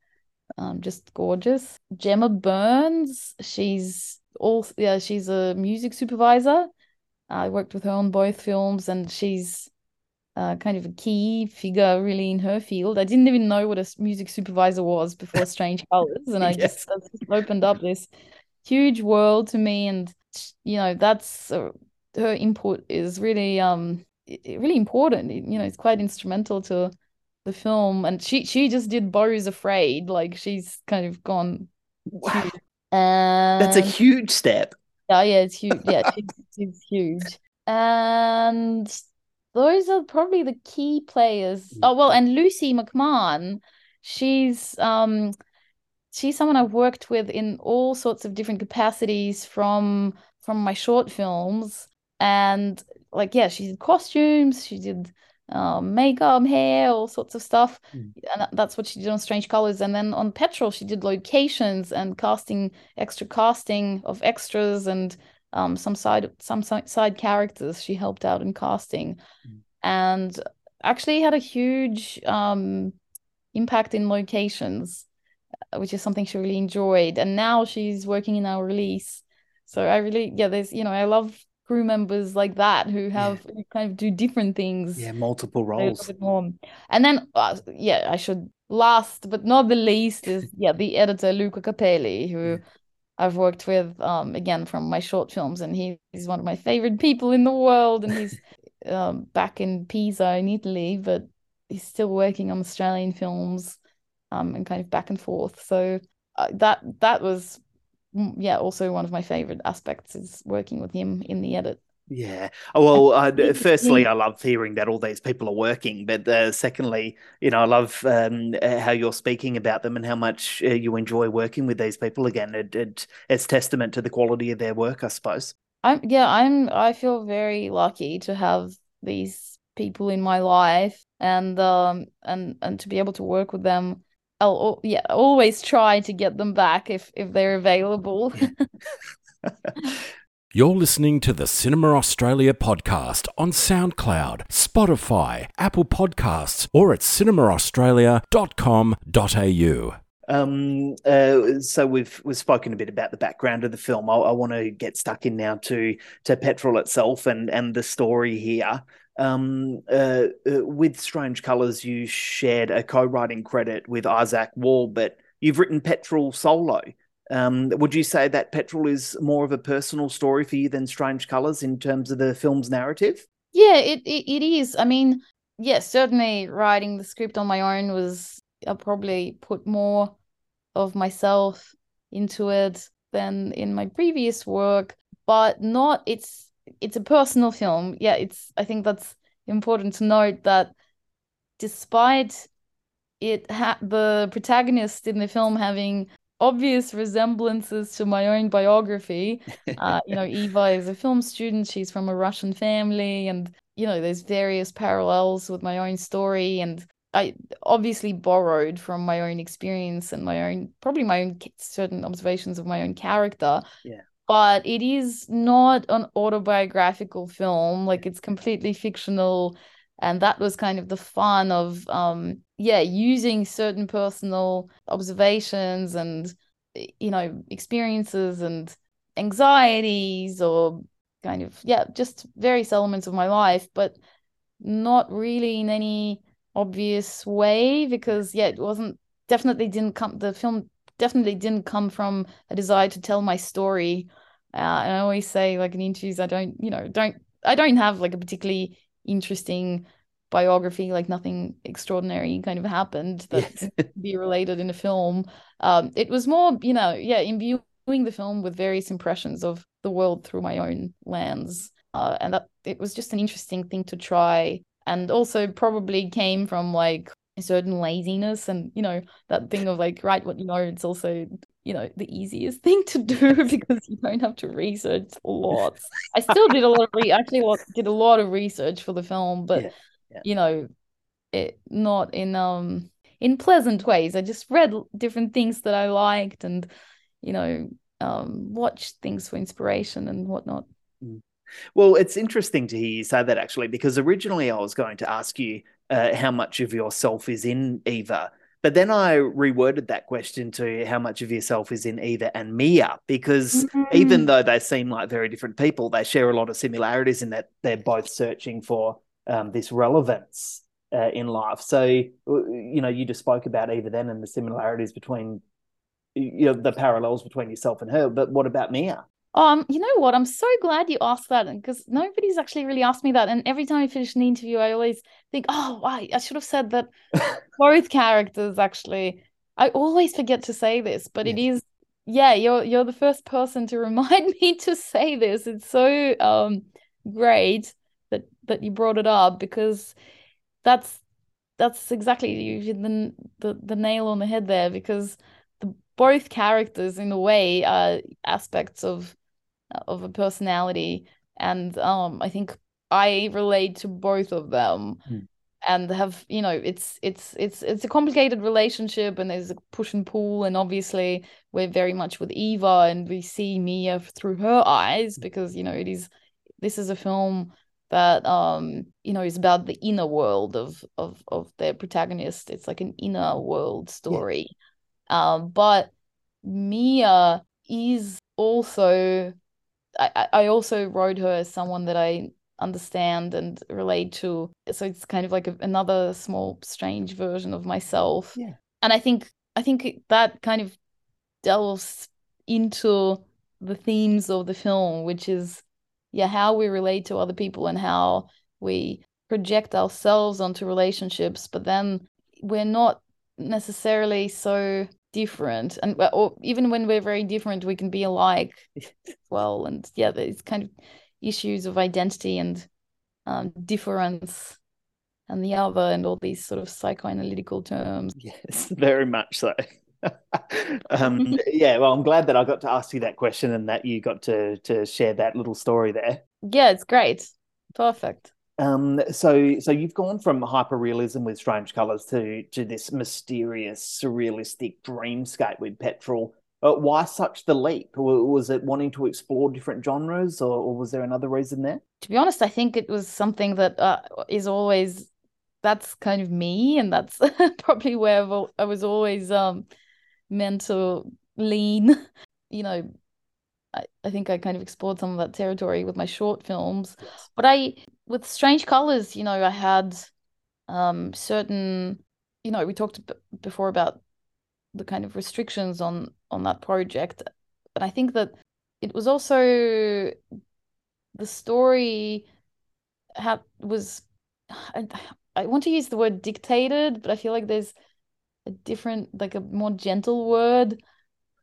Speaker 8: um, just gorgeous. Gemma Burns, she's all yeah, she's a music supervisor. I worked with her on both films, and she's uh, kind of a key figure really in her field. I didn't even know what a music supervisor was before Strange Colors, and I
Speaker 7: Yes.
Speaker 8: just that's just opened up this huge world to me, and you know that's uh, her input is really um really important. It- You know, it's quite instrumental to the film, and she she just did Beau Is Afraid, like she's kind of gone
Speaker 7: Wow.
Speaker 8: And
Speaker 7: That's a huge step.
Speaker 8: yeah, yeah, it's huge. Yeah, she's, she's huge. And those are probably the key players. Oh, well, and Lucy McMahon, she's um she's someone I've worked with in all sorts of different capacities from from my short films. And like, yeah, she did costumes, she did um makeup, hair, all sorts of stuff.
Speaker 7: Mm.
Speaker 8: And that's what she did on Strange Colors. And then on Petrol, she did locations and casting, extra casting of extras and um some side some side characters she helped out in casting.
Speaker 7: Mm.
Speaker 8: And actually had a huge um impact in locations which is something she really enjoyed. And now she's working in our release. So I really, yeah, there's, you know, I love crew members like that who have who kind of do different things.
Speaker 7: Yeah, multiple roles.
Speaker 8: And then, uh, yeah, I should last but not the least is yeah the editor Luca Capelli, who I've worked with um again from my short films, and he, he's one of my favorite people in the world, and he's um back in Pisa in Italy, but he's still working on Australian films, um and kind of back and forth. So uh, that that was mm, yeah also one of my favorite aspects is working with him in the edit.
Speaker 7: Yeah. Oh, well, uh, firstly, I love hearing that all these people are working, but uh, secondly, you know, I love um, uh, how you're speaking about them and how much uh, you enjoy working with these people. Again, it, it, it's testament to the quality of their work, I suppose.
Speaker 8: I'm yeah, I'm I feel very lucky to have these people in my life and um and and to be able to work with them. I'll yeah, always try to get them back if if they're available.
Speaker 1: You're listening to the Cinema Australia podcast on SoundCloud, Spotify, Apple Podcasts, or at cinemaaustralia.com.au.
Speaker 7: Um, uh, so we've we've spoken a bit about the background of the film. I, I want to get stuck in now to to Petrol itself and and the story here. Um, uh, uh, with Strange Colors, you shared a co-writing credit with Isaac Wall, but you've written Petrol solo. Um, would you say that Petrol is more of a personal story for you than Strange Colors in terms of the film's narrative?
Speaker 8: Yeah, it, it it is. I mean, yes, certainly writing the script on my own was I probably put more of myself into it than in my previous work, but not it's it's a personal film. Yeah, it's I think that's important to note that despite it ha the protagonist in the film having obvious resemblances to my own biography, uh, you know, Eva is a film student. She's from a Russian family, and you know, there's various parallels with my own story. And I obviously borrowed from my own experience and my own probably my own certain observations of my own character.
Speaker 7: Yeah.
Speaker 8: But it is not an autobiographical film. Like it's completely fictional. And that was kind of the fun of um yeah, using certain personal observations and you know, experiences and anxieties or kind of yeah, just various elements of my life, but not really in any obvious way because yeah, it wasn't definitely didn't come the film definitely didn't come from a desire to tell my story. Uh, and I always say like in interviews, I don't, you know, don't I don't have like a particularly interesting biography, like nothing extraordinary kind of happened that be related in a film. Um, it was more, you know, yeah, imbuing the film with various impressions of the world through my own lens. Uh, and that it was just an interesting thing to try and also probably came from like a certain laziness and you know that thing of like write what you know it's also you know the easiest thing to do because you don't have to research lots i still did a lot of re actually did a lot of research for the film but yeah, yeah. you know it not in um in pleasant ways i just read different things that i liked and you know um watched things for inspiration and whatnot
Speaker 7: mm. Well, it's interesting to hear you say that actually, because originally I was going to ask you uh, how much of yourself is in Eva. But then I reworded that question to how much of yourself is in Eva and Mia, because mm-hmm. even though they seem like very different people, they share a lot of similarities in that they're both searching for um, this relevance uh, in life. So, you know, you just spoke about Eva then and the similarities between, you know, the parallels between yourself and her. But what about Mia?
Speaker 8: Um, you know what? I'm so glad you asked that because nobody's actually really asked me that. And every time I finish an interview, I always think, oh, why? I should have said that both characters actually. I always forget to say this, but yeah. it is, yeah, you're you're the first person to remind me to say this. It's so um great that that you brought it up because that's that's exactly you the, the the nail on the head there because the both characters in a way are aspects of of a personality. And um i think i relate to both of them. Mm. and have you know it's it's it's it's a complicated relationship and there's a push and pull. And obviously we're very much with eva and we see mia through her eyes because you know it is this is a film that um you know is about the inner world of of of their protagonist. It's like an inner world story. Yeah. um but mia is also I, I also wrote her as someone that I understand and relate to. So it's kind of like a, another small, strange version of myself.
Speaker 7: Yeah.
Speaker 8: And I think I think that kind of delves into the themes of the film, which is yeah, how we relate to other people and how we project ourselves onto relationships, but then we're not necessarily so different. And or even when we're very different we can be alike well. And yeah there's kind of issues of identity and um, difference and the other and all these sort of psychoanalytical terms.
Speaker 7: Yes very much so. Um, yeah well i'm glad that i got to ask you that question and that you got to to share that little story there.
Speaker 8: Yeah it's great. Perfect
Speaker 7: um, so so you've gone from hyperrealism with strange colors to to this mysterious surrealistic dreamscape with petrol. Uh, why such the leap? Was it wanting to explore different genres or, or, was there another reason there?
Speaker 8: To be honest i think it was something that uh, is always that's kind of me and that's probably where I've, i was always um meant to lean. You know I, I think I kind of explored some of that territory with my short films. But I, with Strange Colors, you know, I had um, certain, you know, we talked before about the kind of restrictions on on that project, and I think that it was also the story had was I, I want to use the word dictated, but I feel like there's a different, like a more gentle word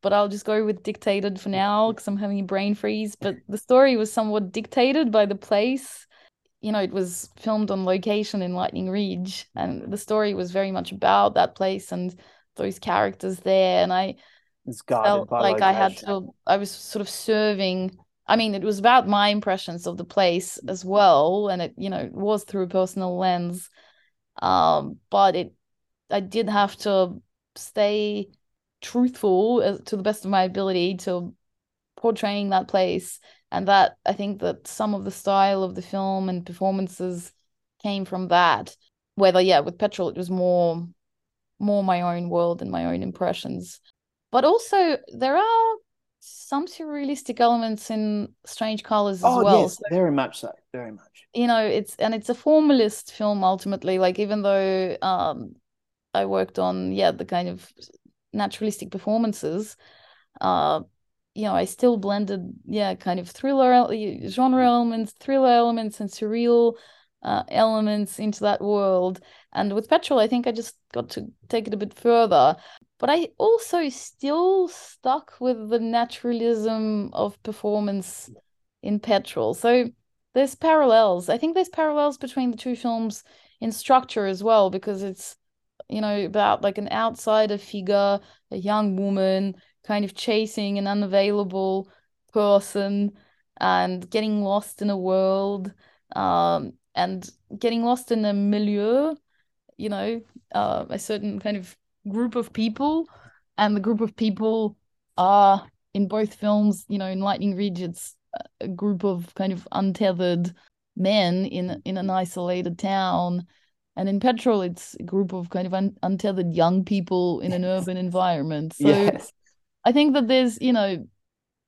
Speaker 8: but I'll just go with dictated for now because I'm having a brain freeze. But the story was somewhat dictated by the place. You know, it was filmed on location in Lightning Ridge, and the story was very much about that place and those characters there. And I felt like location. I had to, I was sort of serving. I mean, it was about my impressions of the place as well, and it, you know, was through a personal lens. Um, but it I did have to stay truthful to the best of my ability to portraying that place and that I think that some of the style of the film and performances came from that. Whether yeah with petrol it was more more my own world and my own impressions. But also there are some surrealistic elements in strange colors as
Speaker 7: oh
Speaker 8: well.
Speaker 7: yes
Speaker 8: So,
Speaker 7: very much so very much.
Speaker 8: you know it's and it's a formalist film ultimately. Like even though um i worked on yeah the kind of naturalistic performances uh you know i still blended yeah kind of thriller genre elements thriller elements and surreal uh, elements into that world. And with petrol i think i just got to take it a bit further. But i also still stuck with the naturalism of performance in petrol. So there's parallels. I think there's parallels between the two films in structure as well because it's you know about like an outsider figure a young woman kind of chasing an unavailable person and getting lost in a world um and getting lost in a milieu you know uh, a certain kind of group of people. And the group of people are in both films you know in lightning ridge it's a group of kind of untethered men in in an isolated town. And in petrol it's a group of kind of un- untethered young people in an urban environment. So
Speaker 7: yes
Speaker 8: i think that there's you know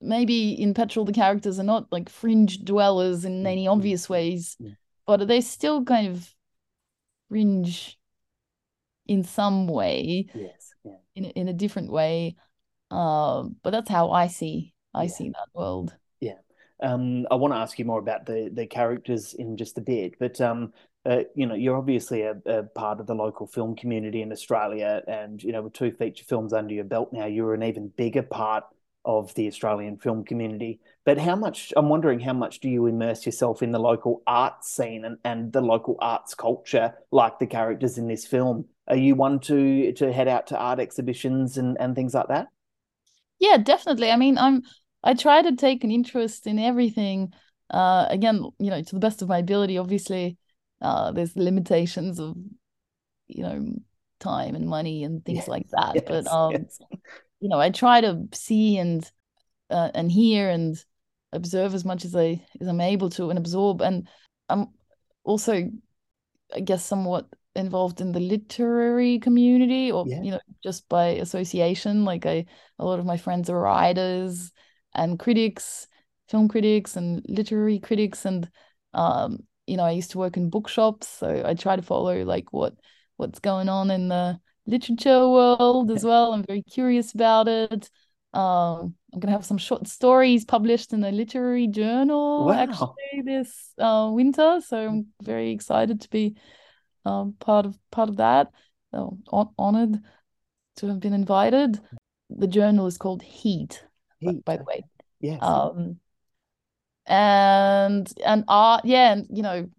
Speaker 8: maybe in petrol the characters are not like fringe dwellers in any obvious ways
Speaker 7: Mm.
Speaker 8: but they're still kind of fringe in some way
Speaker 7: yes yeah
Speaker 8: in a, in a different way um but that's how i see i
Speaker 7: Yeah.
Speaker 8: see that world Yeah.
Speaker 7: Um, I want to ask you more about the the characters in just a bit, but um, uh, you know, you're obviously a, a part of the local film community in Australia, and you know, with two feature films under your belt now, you're an even bigger part of the Australian film community. But how much? I'm wondering how much do you immerse yourself in the local art scene and, and the local arts culture, like the characters in this film? Are you one to to head out to art exhibitions and and things like that?
Speaker 8: yeah definitely i mean i'm i try to take an interest in everything uh again you know to the best of my ability obviously uh there's limitations of you know time and money and things
Speaker 7: Yes,
Speaker 8: like that. But um
Speaker 7: yes.
Speaker 8: you know i try to see and uh, and hear and observe as much as i as i'm able to and absorb. And i'm also i guess somewhat involved in the literary community or
Speaker 7: Yeah.
Speaker 8: you know just by association. Like i a lot of my friends are writers and critics film critics and literary critics. And um you know i used to work in bookshops so i try to follow like what what's going on in the literature world as well. I'm very curious about it. Um i'm gonna have some short stories published in a literary journal
Speaker 7: Wow.
Speaker 8: actually this uh winter so i'm very excited to be um part of part of that. So hon- honored to have been invited. The journal is called heat by,
Speaker 7: Heat,
Speaker 8: by the way.
Speaker 7: Yes.
Speaker 8: um and and art yeah and you know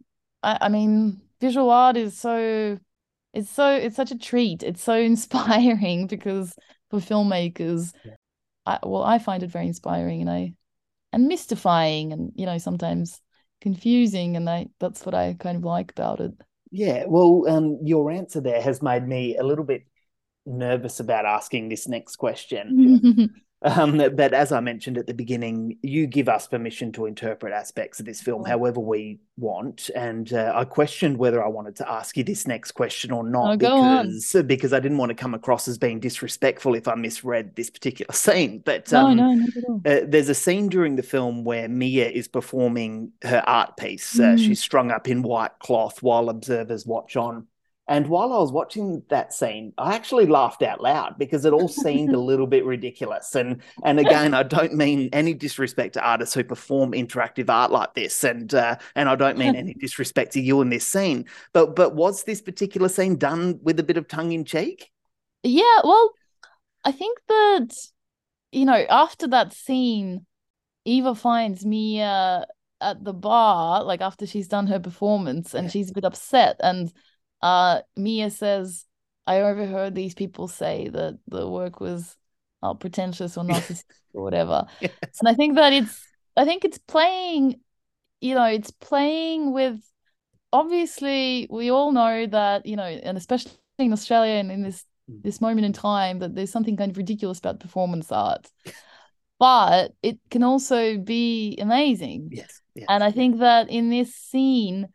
Speaker 8: I, I mean visual art is so it's so it's such a treat. It's so inspiring because for filmmakers I, well I find it very inspiring and I and mystifying and you know sometimes confusing and I that's what I kind of like about it.
Speaker 7: Yeah, well, um, your answer there has made me a little bit nervous about asking this next question. Um, but as I mentioned at the beginning, you give us permission to interpret aspects of this film
Speaker 8: Oh.
Speaker 7: however we want. And uh, I questioned whether I wanted to ask you this next question or not
Speaker 8: Oh,
Speaker 7: because because I didn't want to come across as being disrespectful if I misread this particular scene. But um,
Speaker 8: no not at all
Speaker 7: uh, there's a scene during the film where Mia is performing her art piece. Uh,
Speaker 8: Mm.
Speaker 7: she's strung up in white cloth while observers watch on. And while I was watching that scene, I actually laughed out loud because it all seemed a little bit ridiculous. And and again, I don't mean any disrespect to artists who perform interactive art like this, and uh, and I don't mean any disrespect to you in this scene. But but was this particular scene done with a bit of tongue in cheek?
Speaker 8: Yeah, well, I think that, you know, after that scene, Eva finds Mia at the bar, like after she's done her performance, and
Speaker 7: Yeah.
Speaker 8: she's a bit upset. And uh Mia says, I overheard these people say that the work was uh, pretentious or narcissistic or whatever.
Speaker 7: Yes.
Speaker 8: And I think that it's I think it's playing, you know, it's playing with obviously we all know that, you know, and especially in Australia and in this
Speaker 7: Mm.
Speaker 8: this moment in time that there's something kind of ridiculous about performance art, but it can also be amazing.
Speaker 7: Yes. yes.
Speaker 8: And I think that in this scene,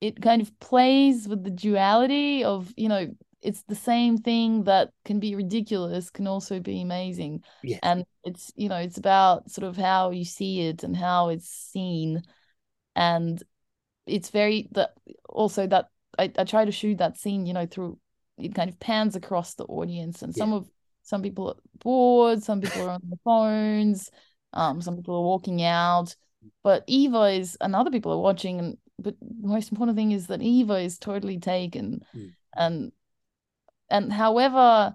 Speaker 8: it kind of plays with the duality of, you know, it's the same thing that can be ridiculous, can also be amazing.
Speaker 7: yes.
Speaker 8: And it's, you know, it's about sort of how you see it and how it's seen. And it's very that also that I, I try to shoot that scene, you know, through it kind of pans across the audience and some of some people are bored, some people are on their phones, um, some people are walking out. But Eva is and other people are watching and but the most important thing is that Eva is totally taken
Speaker 7: Mm.
Speaker 8: and and however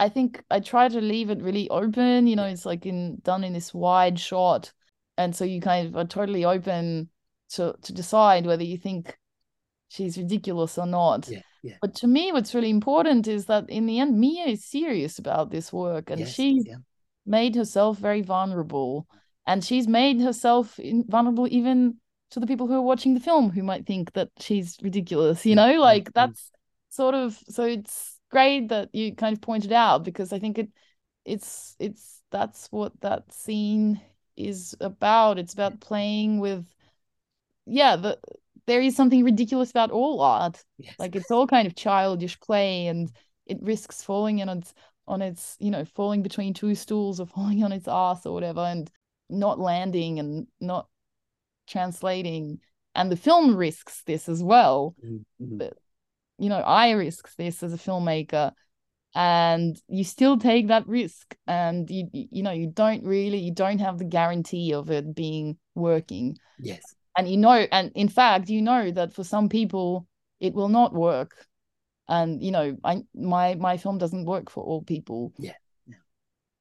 Speaker 8: I think I try to leave it really open, you know, it's like in done in this wide shot. And so you kind of are totally open to to decide whether you think she's ridiculous or not.
Speaker 7: yeah. Yeah.
Speaker 8: But to me, what's really important is that in the end, Mia is serious about this work and
Speaker 7: yes,
Speaker 8: she's
Speaker 7: yeah.
Speaker 8: made herself very vulnerable. And she's made herself in, vulnerable even to the people who are watching the film who might think that she's ridiculous, you know? Like that's sort of so it's great that you kind of pointed out because I think it it's it's that's what that scene is about. It's about playing with yeah, the there is something ridiculous about all art.
Speaker 7: Yes.
Speaker 8: Like it's all kind of childish play and it risks falling in on its on its, you know, falling between two stools or falling on its ass or whatever and not landing and not translating. And the film risks this as well.
Speaker 7: Mm, mm.
Speaker 8: But you know, I risk this as a filmmaker and you still take that risk and you you know, you don't really you don't have the guarantee of it being working
Speaker 7: Yes.
Speaker 8: and you know and in fact you know that for some people it will not work and you know i my my film doesn't work for all people
Speaker 7: Yeah, yeah.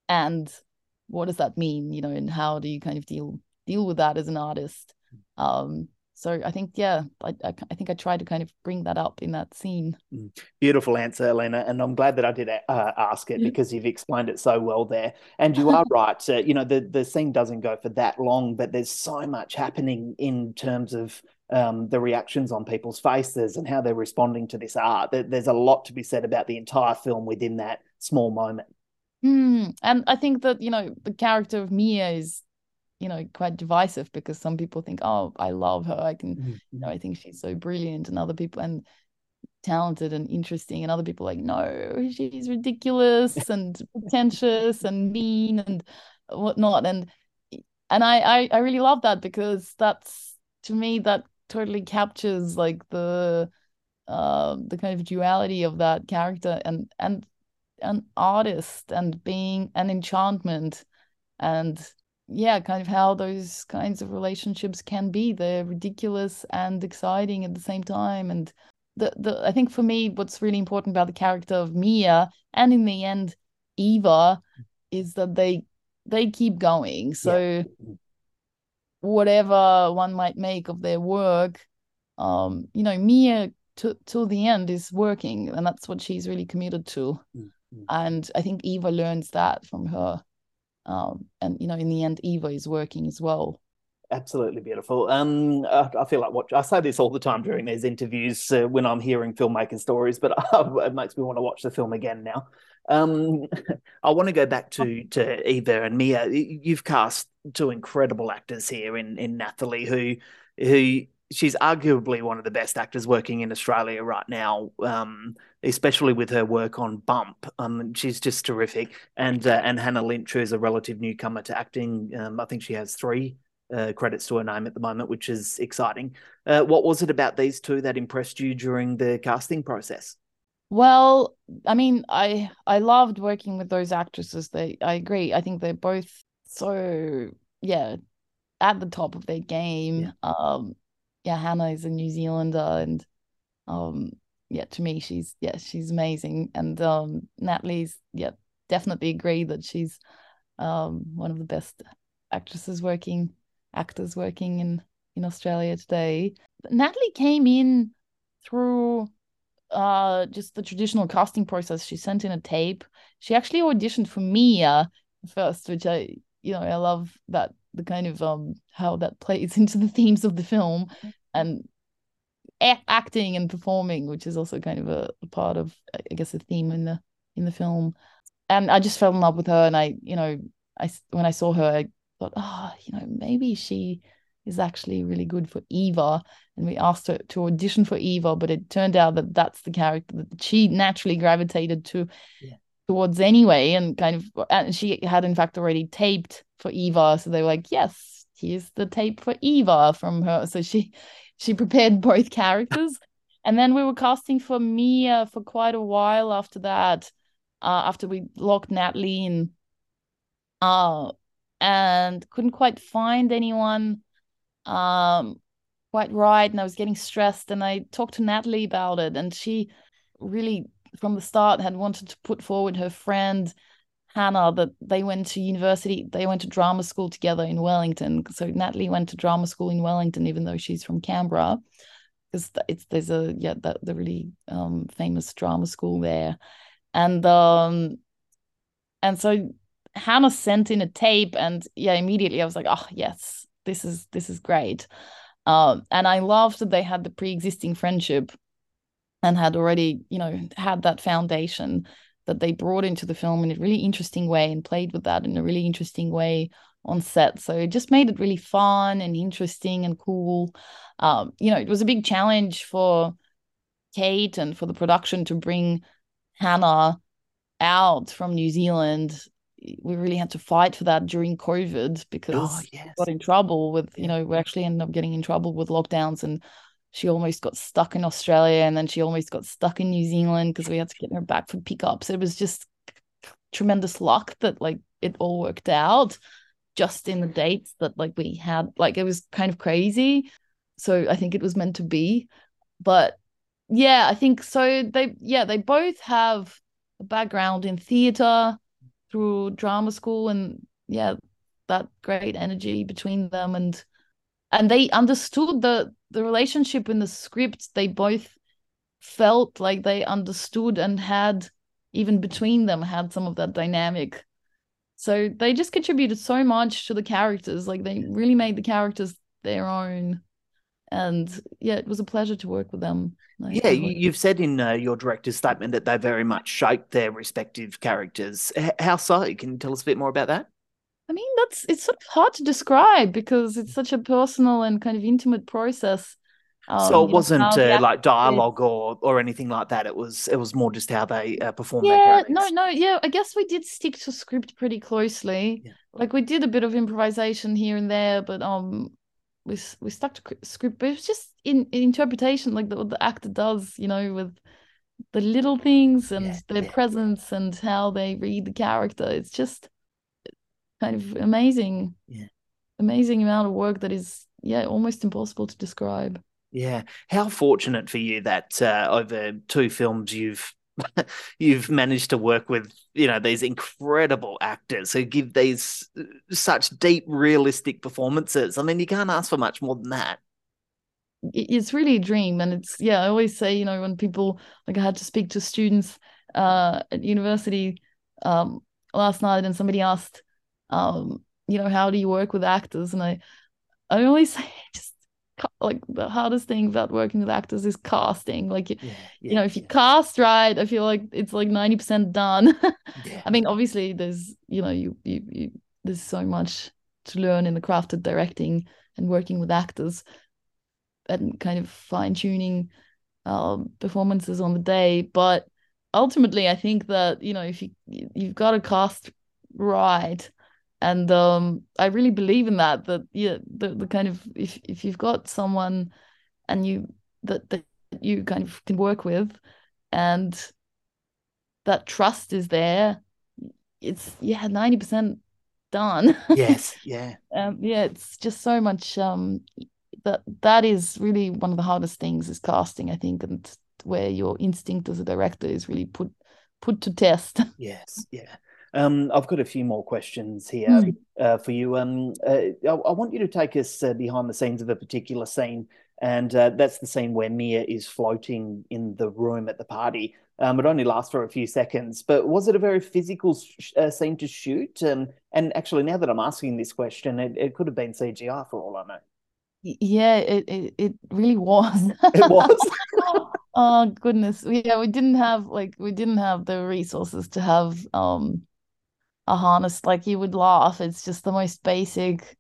Speaker 8: and what does that mean you know and how do you kind of deal deal with that as an artist um so i think yeah i i, I think i tried to kind of bring that up in that scene
Speaker 7: Beautiful answer, Alena, and I'm glad that I did uh, ask it because you've explained it so well there. And you are right. Uh, you know, the the scene doesn't go for that long, but there's so much happening in terms of um, the reactions on people's faces and how they're responding to this art. There, there's a lot to be said about the entire film within that small moment.
Speaker 8: Hmm. and i think that you know the character of mia is you know quite divisive because some people think oh i love her i can you know, I think she's so brilliant, and other people and talented and interesting, and other people like, no, she's ridiculous and pretentious and mean and whatnot. And and I, I I really love that because that's to me that totally captures like the uh the kind of duality of that character and and an artist and being an enchantment and yeah, kind of how those kinds of relationships can be. They're ridiculous and exciting at the same time. And the, the I think for me, what's really important about the character of Mia and in the end Eva is that they they keep going. So whatever one might make of their work, um, you know, Mia to, till the end is working, and that's what she's really committed to. And I think Eva learns that from her um, and you know in the end eva is working as well
Speaker 7: Absolutely beautiful. Um, I, I feel like watch. I say this all the time during these interviews uh, when I'm hearing filmmaker stories, but it makes me want to watch the film again now. Um, I want to go back to to Eva and Mia. You've cast two incredible actors here in in Nathalie, who who she's arguably one of the best actors working in Australia right now. Um, especially with her work on Bump. Um, she's just terrific. And uh, and Hannah Lynch, who's a relative newcomer to acting. Um, I think she has three uh, credits to her name at the moment, which is exciting. Uh, what was it about these two that impressed you during the casting process?
Speaker 8: well i mean i i loved working with those actresses they i agree i think they're both so yeah at the top of their game um yeah hannah is a new zealander and um yeah to me she's yeah she's amazing. And um nathalie's yeah definitely agree that she's um one of the best actresses working actors working in in australia today. But natalie came in through uh just the traditional casting process. She sent in a tape. She actually auditioned for mia first which i you know i love that the kind of um how that plays into the themes of the film and a- acting and performing, which is also kind of a, a part of, I guess, a theme in the in the film. And I just fell in love with her, and I, you know, I when I saw her, I thought, oh, you know, maybe she is actually really good for Eva. And we asked her to audition for Eva, but it turned out that that's the character that she naturally gravitated to
Speaker 7: Yeah.
Speaker 8: Towards anyway. And kind of, and she had in fact already taped for Eva. So they were like, yes, here's the tape for Eva from her. So she, she prepared both characters. and then we were casting for Mia for quite a while after that, uh, after we locked Nathalie in. Uh, and couldn't quite find anyone um quite right and I was getting stressed and I talked to Nathalie about it and she really from the start had wanted to put forward her friend Hannah that they went to university they went to drama school together in Wellington. So Nathalie went to drama school in Wellington even though she's from Canberra because it's there's a yeah that the really um famous drama school there. And um and so Hannah sent in a tape and yeah immediately I was like oh yes this is this is great. Um and I loved that they had the pre-existing friendship and had already you know had that foundation that they brought into the film in a really interesting way and played with that in a really interesting way on set. So it just made it really fun and interesting and cool. Um you know it was a big challenge for Kate and for the production to bring Hannah out from New Zealand. We really had to fight for that during COVID because
Speaker 7: Oh,
Speaker 8: we got in trouble with, you know, we actually ended up getting in trouble with lockdowns and she almost got stuck in Australia and then she almost got stuck in New Zealand because we had to get her back for pickups. It was just tremendous luck that like it all worked out just in the dates that like we had. Like it was kind of crazy. So I think it was meant to be. But yeah, I think so. They yeah, they both have a background in theater through drama school and yeah that great energy between them and and they understood the the relationship in the script they both felt like they understood and had even between them had some of that dynamic so they just contributed so much to the characters like they really made the characters their own and yeah it was a pleasure to work with them I-
Speaker 7: Yeah, you've said in uh, your director's statement that they very much shaped their respective characters. H- how so? Can you tell us a bit more about that?
Speaker 8: I mean, that's it's sort of hard to describe because it's such a personal and kind of intimate process. Um,
Speaker 7: so it wasn't
Speaker 8: how the
Speaker 7: uh, like dialogue or or anything like that. It was it was more just how they uh, performed
Speaker 8: Yeah, no, no, yeah. I guess we did stick to script pretty closely.
Speaker 7: Yeah.
Speaker 8: Like we did a bit of improvisation here and there, but um, we we stuck to script. But it was just in, in interpretation, like the, what the actor does, you know, with the little things and
Speaker 7: Yeah,
Speaker 8: their
Speaker 7: yeah.
Speaker 8: presence and how they read the character. It's just kind of amazing.
Speaker 7: Yeah.
Speaker 8: Amazing amount of work that is, yeah, almost impossible to describe.
Speaker 7: Yeah, how fortunate for you that uh, over two films you've you've managed to work with you know these incredible actors who give these uh, such deep, realistic performances. I mean, you can't ask for much more than that.
Speaker 8: it's really a dream and it's yeah i always say you know when people like i had to speak to students uh at university um last night and somebody asked um you know how do you work with actors? And i i always say just like the hardest thing about working with actors is casting. Like you,
Speaker 7: Yeah,
Speaker 8: you know if you cast right i feel like it's like 90% done.
Speaker 7: Yeah,
Speaker 8: I mean, obviously, there's you know, you, you you there's so much to learn in the craft of directing and working with actors, and kind of fine tuning uh, performances on the day. But ultimately, I think that you know, if you you- you've got to cast right, and um, I really believe in that. That yeah, the the kind of if if you've got someone, and you that that you kind of can work with, and that trust is there it's yeah 90% done
Speaker 7: yes, yeah,
Speaker 8: um yeah it's just so much um that that is really one of the hardest things is casting i think and where your instinct as a director is really put put to test
Speaker 7: yes, yeah. Um, I've got a few more questions here
Speaker 8: Mm.
Speaker 7: uh, for you. Um, uh, I, I want you to take us uh, behind the scenes of a particular scene, and uh, that's the scene where Mia is floating in the room at the party. Um, it only lasts for a few seconds, but was it a very physical sh- uh, scene to shoot? Um, and actually, now that I'm asking this question, it, it could have been CGI for all I know.
Speaker 8: Yeah, it it, it really was.
Speaker 7: It was.
Speaker 8: Oh goodness. Yeah, we didn't have like we didn't have the resources to have um a harness. Like you would laugh. It's just the most basic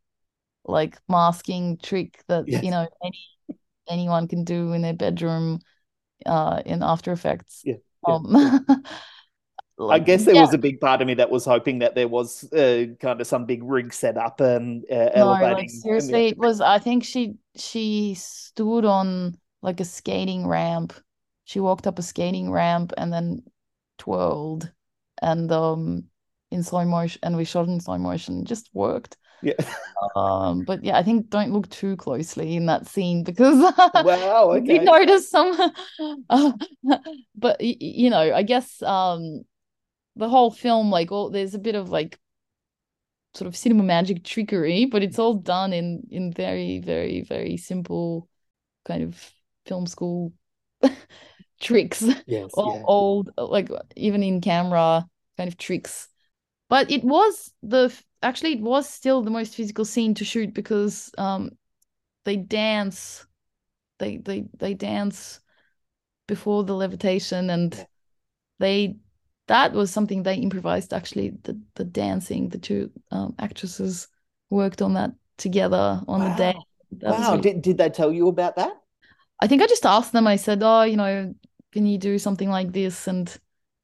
Speaker 8: like masking trick that
Speaker 7: Yes.
Speaker 8: you know any anyone can do in their bedroom uh in After Effects.
Speaker 7: Yeah, yeah,
Speaker 8: Um
Speaker 7: I guess there
Speaker 8: yeah,
Speaker 7: was a big part of me that was hoping that there was uh, kind of some big rig set up and uh,
Speaker 8: no,
Speaker 7: elevating.
Speaker 8: like seriously, it was I think she she stood on like a skating ramp. She walked up a skating ramp and then twirled and um in slow motion and we shot in slow motion. Just worked.
Speaker 7: Yeah.
Speaker 8: Um, but yeah, I think don't look too closely in that scene because
Speaker 7: Wow.
Speaker 8: we
Speaker 7: Okay.
Speaker 8: noticed some uh, but you know, I guess um the whole film like all there's a bit of like sort of cinema magic trickery, but it's all done in in very, very, very simple kind of film school tricks
Speaker 7: Yes.
Speaker 8: all
Speaker 7: Yeah.
Speaker 8: old like even in camera kind of tricks but it was the actually it was still the most physical scene to shoot because um they dance they they they dance before the levitation and they that was something they improvised actually the the dancing the two um, actresses worked on that together on the day
Speaker 7: Wow.
Speaker 8: That
Speaker 7: Wow.
Speaker 8: really-
Speaker 7: Did, did they tell you about that?
Speaker 8: I think I just asked them, I said, oh, you know, can you do something like this? And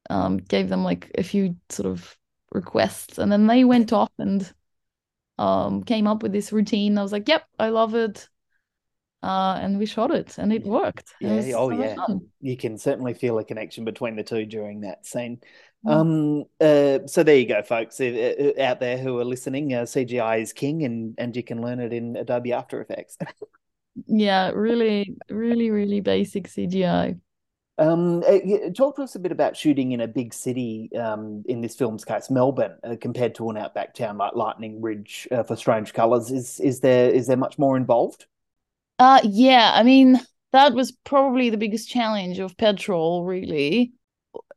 Speaker 8: um, gave them like a few sort of requests. And then they went off and um, came up with this routine. I was like, yep, I love it. Uh, and we shot it and it worked.
Speaker 7: Yeah,
Speaker 8: was
Speaker 7: oh,
Speaker 8: so
Speaker 7: yeah. You can certainly feel a connection between the two during that scene.
Speaker 8: Mm.
Speaker 7: Um, uh, so there you go, folks uh, uh, out there who are listening. Uh, CGI is king, and and you can learn it in Adobe After Effects.
Speaker 8: Yeah, really, really, really basic CGI.
Speaker 7: Um, uh, talk to us a bit about shooting in a big city. Um, in this film's case, Melbourne, uh, compared to an outback town like Lightning Ridge uh, for Strange Colours. Is is there is there much more involved?
Speaker 8: Uh, yeah, I mean, that was probably the biggest challenge of Petrol, really,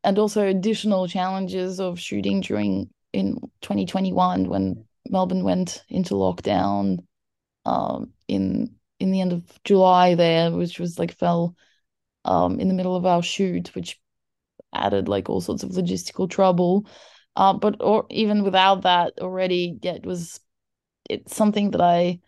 Speaker 8: and also additional challenges of shooting during in 2021 when Melbourne went into lockdown, um, in in the end of July there, which was like fell, um, in the middle of our shoot, which added like all sorts of logistical trouble. Uh, but or even without that already, yeah, it was it's something that I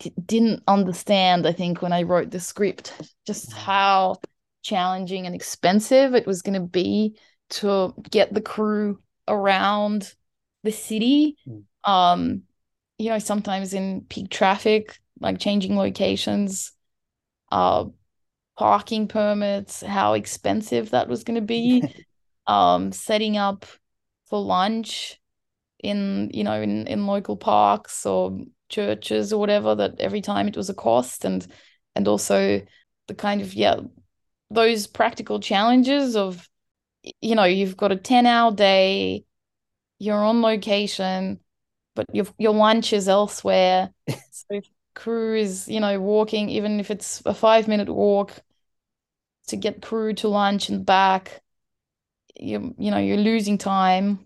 Speaker 8: d- didn't understand, I think, when I wrote the script, just how challenging and expensive it was going to be to get the crew around the city.
Speaker 7: Mm.
Speaker 8: Um, you know, sometimes in peak traffic, like changing locations, uh, parking permits, how expensive that was going to be. um, setting up for lunch in, you know, in, in local parks or churches or whatever, that every time it was a cost and and also the kind of, yeah, those practical challenges of, you know, you've got a 10 hour day, you're on location, but your your lunch is elsewhere. So if crew is, you know, walking, even if it's a five minute walk to get crew to lunch and back, you you know, you're losing time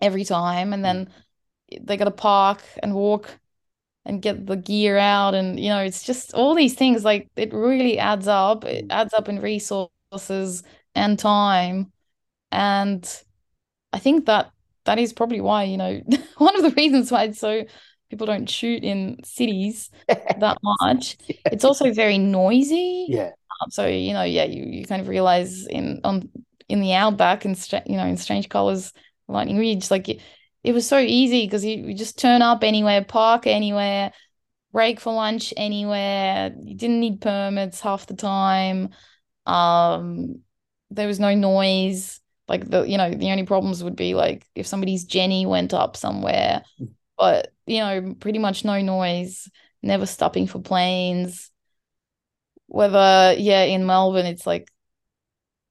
Speaker 8: every time, and then they got to park and walk and get the gear out, and you know, it's just all these things. Like it really adds up. It adds up in resources and time, and I think that that is probably why, you know, one of the reasons why it's so people don't shoot in cities that much. It's also very noisy.
Speaker 7: Yeah.
Speaker 8: So, you know, yeah, you, you kind of realize in on in the outback and stra- you know, in Strange Colors, Lightning Ridge, like it, it was so easy because you, you just turn up anywhere, park anywhere, break for lunch anywhere. You didn't need permits half the time. Um, there was no noise. Like the, you know, the only problems would be like if somebody's genny went up somewhere, but you know, pretty much no noise, never stopping for planes. Whether, yeah, in Melbourne, it's like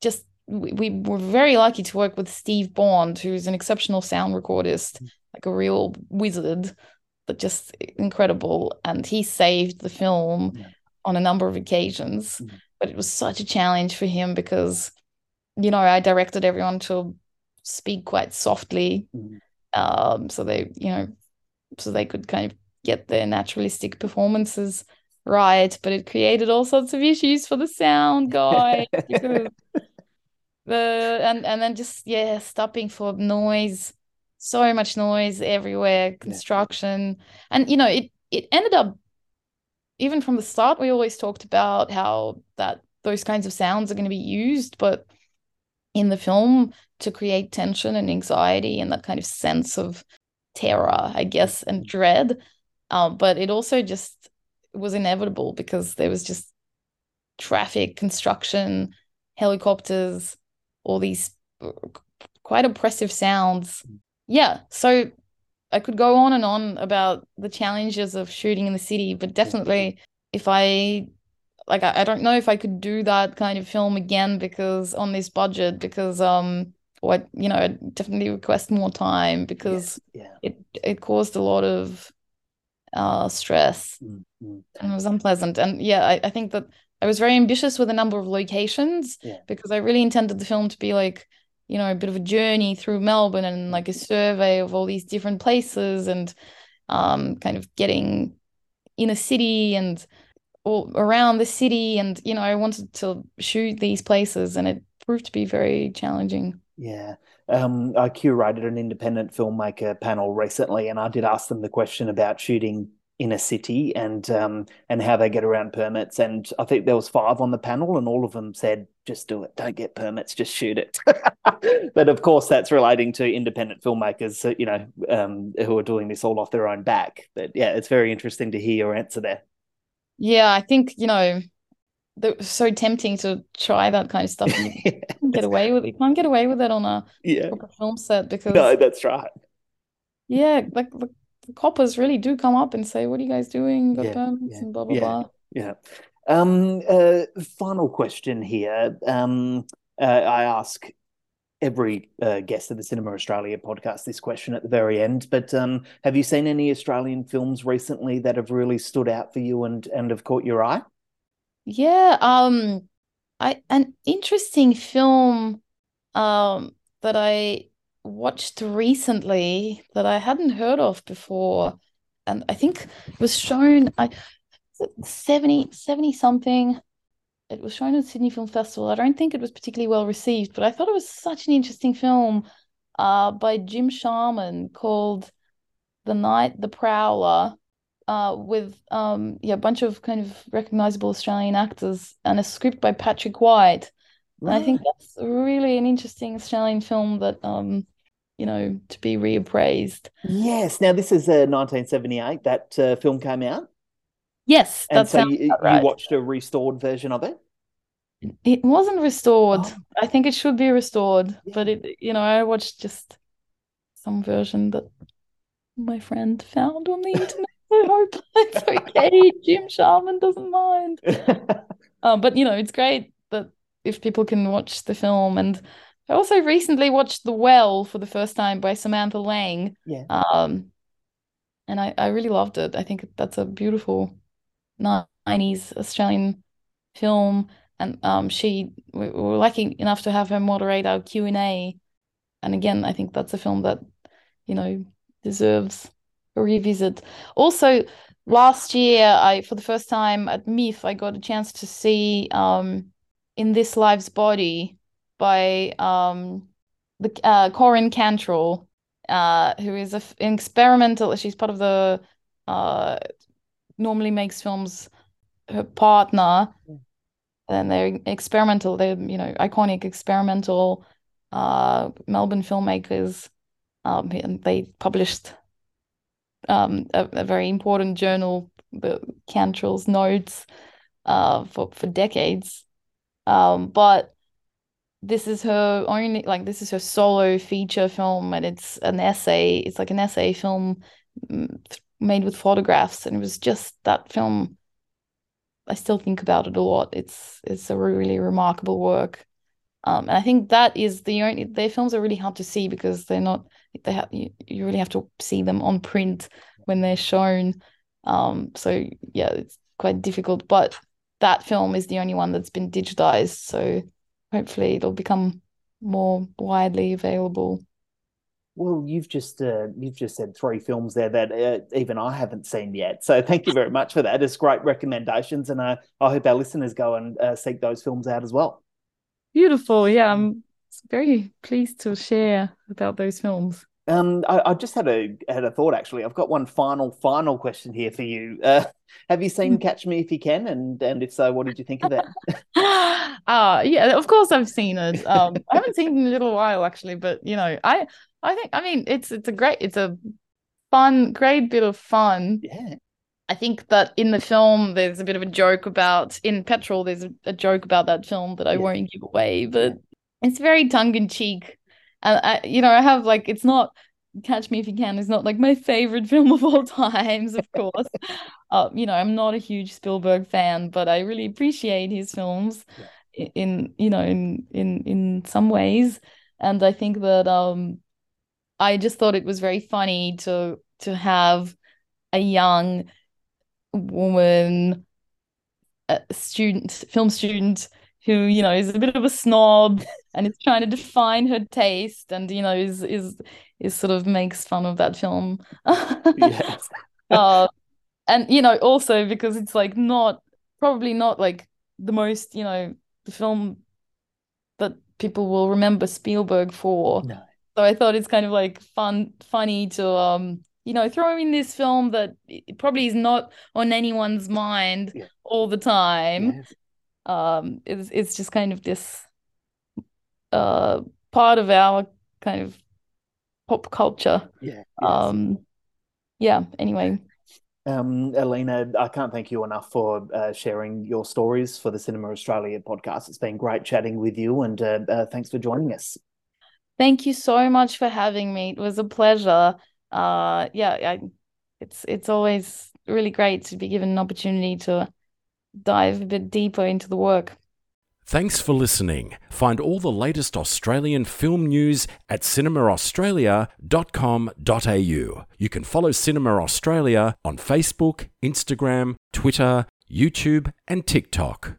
Speaker 8: just we, we were very lucky to work with Steve Bond, who's an exceptional sound recordist, like a real wizard, but just incredible. And he saved the film
Speaker 7: Yeah.
Speaker 8: on a number of occasions.
Speaker 7: Mhm.
Speaker 8: But it was such a challenge for him because, you know, I directed everyone to speak quite softly.
Speaker 7: Mhm.
Speaker 8: Um, so they, you know, so they could kind of get their naturalistic performances right, but it created all sorts of issues for the sound guy the and and then just yeah, stopping for noise, so much noise everywhere, construction, and you know it it ended up even from the start we always talked about how that those kinds of sounds are going to be used, but in the film to create tension and anxiety and that kind of sense of terror, I guess, and dread. Um, but it also just was inevitable because there was just traffic, construction, helicopters, all these uh, quite oppressive sounds. Yeah, so I could go on and on about the challenges of shooting in the city, but definitely if I like I, I don't know if I could do that kind of film again because on this budget because um what you know I'd definitely request more time because
Speaker 7: yeah.
Speaker 8: it it caused a lot of uh stress
Speaker 7: Mm-hmm.
Speaker 8: and it was unpleasant and yeah I, I think that I was very ambitious with a number of locations
Speaker 7: Yeah.
Speaker 8: because I really intended the film to be like you know a bit of a journey through Melbourne and like a survey of all these different places and um kind of getting in a city and all around the city and you know I wanted to shoot these places and it proved to be very challenging.
Speaker 7: Yeah. Um, I curated an independent filmmaker panel recently, and I did ask them the question about shooting in a city and um, and how they get around permits. And I think there was five on the panel, and all of them said, "Just do it. Don't get permits. Just shoot it." but of course, that's relating to independent filmmakers, uh, you know, um, who are doing this all off their own back. But yeah, it's very interesting to hear your answer there.
Speaker 8: Yeah, I think you know it so tempting to try that kind of stuff. And you get away with it. You can't get away with it on a
Speaker 7: Yeah.
Speaker 8: film set because
Speaker 7: No, that's right.
Speaker 8: yeah, like the, the coppers really do come up and say, "What are you guys doing? Got
Speaker 7: Yeah,
Speaker 8: permits
Speaker 7: yeah,
Speaker 8: and blah blah
Speaker 7: yeah.
Speaker 8: blah."
Speaker 7: Yeah. Um, uh, final question here. Um, uh, I ask every uh, guest of the Cinema Australia podcast this question at the very end, but um, have you seen any Australian films recently that have really stood out for you and and have caught your eye?
Speaker 8: Yeah, um, I an interesting film um that I watched recently that I hadn't heard of before, and I think was shown I 70, 70 something. It was shown at Sydney Film Festival. I don't think it was particularly well received, but I thought it was such an interesting film uh by Jim Sharman called The Night the Prowler uh, with um, yeah, a bunch of kind of recognizable Australian actors and a script by Patrick White. And I think that's really an interesting Australian film that um, you know, to be reappraised.
Speaker 7: Yes. Now this is uh, 1978. That uh, film came out,
Speaker 8: Yes,
Speaker 7: and
Speaker 8: that
Speaker 7: so
Speaker 8: sounds
Speaker 7: you,
Speaker 8: about
Speaker 7: you watched a restored version of it.
Speaker 8: It wasn't restored.
Speaker 7: Oh.
Speaker 8: I think it should be restored, but it, you know, I watched just some version that my friend found on the internet. I hope it's okay. Jim Sharman doesn't mind. Um, but you know, it's great that if people can watch the film. And I also recently watched The Well for the first time by Samantha Lang.
Speaker 7: Yeah.
Speaker 8: Um, and I, I really loved it. I think that's a beautiful 90s Australian film. And um, she we we were lucky enough to have her moderate our Q&A. And again, I think that's a film that, you know, deserves revisit. Also, last year I for the first time at MIFF I got a chance to see um In This Life's Body by um the uh Corinne Cantrill uh who is a, an experimental she's part of the uh normally makes films her partner and they're experimental they're you know iconic experimental uh Melbourne filmmakers um and they published um, a, a very important journal, Cantrill's Notes, uh, for for decades. Um, but this is her only like this is her solo feature film, and it's an essay. It's like an essay film made with photographs, and it was just that film. I still think about it a lot. It's it's a really remarkable work. Um, and I think that is the only their films are really hard to see because they're not they have you, you really have to see them on print when they're shown. Um, so yeah, it's quite difficult. But that film is the only one that's been digitized, so hopefully it'll become more widely available.
Speaker 7: Well, you've just uh, you've just said three films there that uh, even I haven't seen yet. So thank you very much for that. It's great recommendations, and I, I hope our listeners go and uh, seek those films out as well.
Speaker 8: Beautiful. Yeah, I'm very pleased to share about those films.
Speaker 7: Um, I, I, just had a had a thought actually. I've got one final final question here for you. Uh, have you seen Catch Me If You Can, and and if so, what did you think of that?
Speaker 8: uh yeah, of course I've seen it. Um, I haven't seen it in a little while actually, but you know, I I think I mean it's it's a great it's a fun great bit of fun.
Speaker 7: Yeah.
Speaker 8: I think that in the film there's a bit of a joke about in Petrol there's a, a joke about that film that I yeah. won't give away, but it's very tongue in cheek and I, you know, I have like it's not Catch Me If You Can is not like my favorite film of all times, of course. uh, you know, I'm not a huge Spielberg fan, but I really appreciate his films yeah. in you know in in in some ways, and I think that um, I just thought it was very funny to to have a young woman, a student, film student who you know is a bit of a snob and is trying to define her taste and you know is is is sort of makes fun of that film
Speaker 7: yes.
Speaker 8: uh, and you know also because it's like not probably not like the most you know the film that people will remember Spielberg for
Speaker 7: no.
Speaker 8: so I thought it's kind of like fun funny to um you know throw in this film that probably is not on anyone's mind
Speaker 7: yeah.
Speaker 8: all the time
Speaker 7: yes
Speaker 8: um it's it's just kind of this uh part of our kind of pop culture.
Speaker 7: Yeah
Speaker 8: um yeah anyway.
Speaker 7: Um Alena I can't thank you enough for uh, sharing your stories for the Cinema Australia podcast. It's been great chatting with you and uh, uh, thanks for joining us.
Speaker 8: Thank you so much for having me. It was a pleasure. Uh yeah I, it's it's always really great to be given an opportunity to dive a bit deeper into the work.
Speaker 1: Thanks for listening. Find all the latest Australian film news at cinemaaustralia.com.au. You can follow Cinema Australia on Facebook, Instagram, Twitter, YouTube, and TikTok.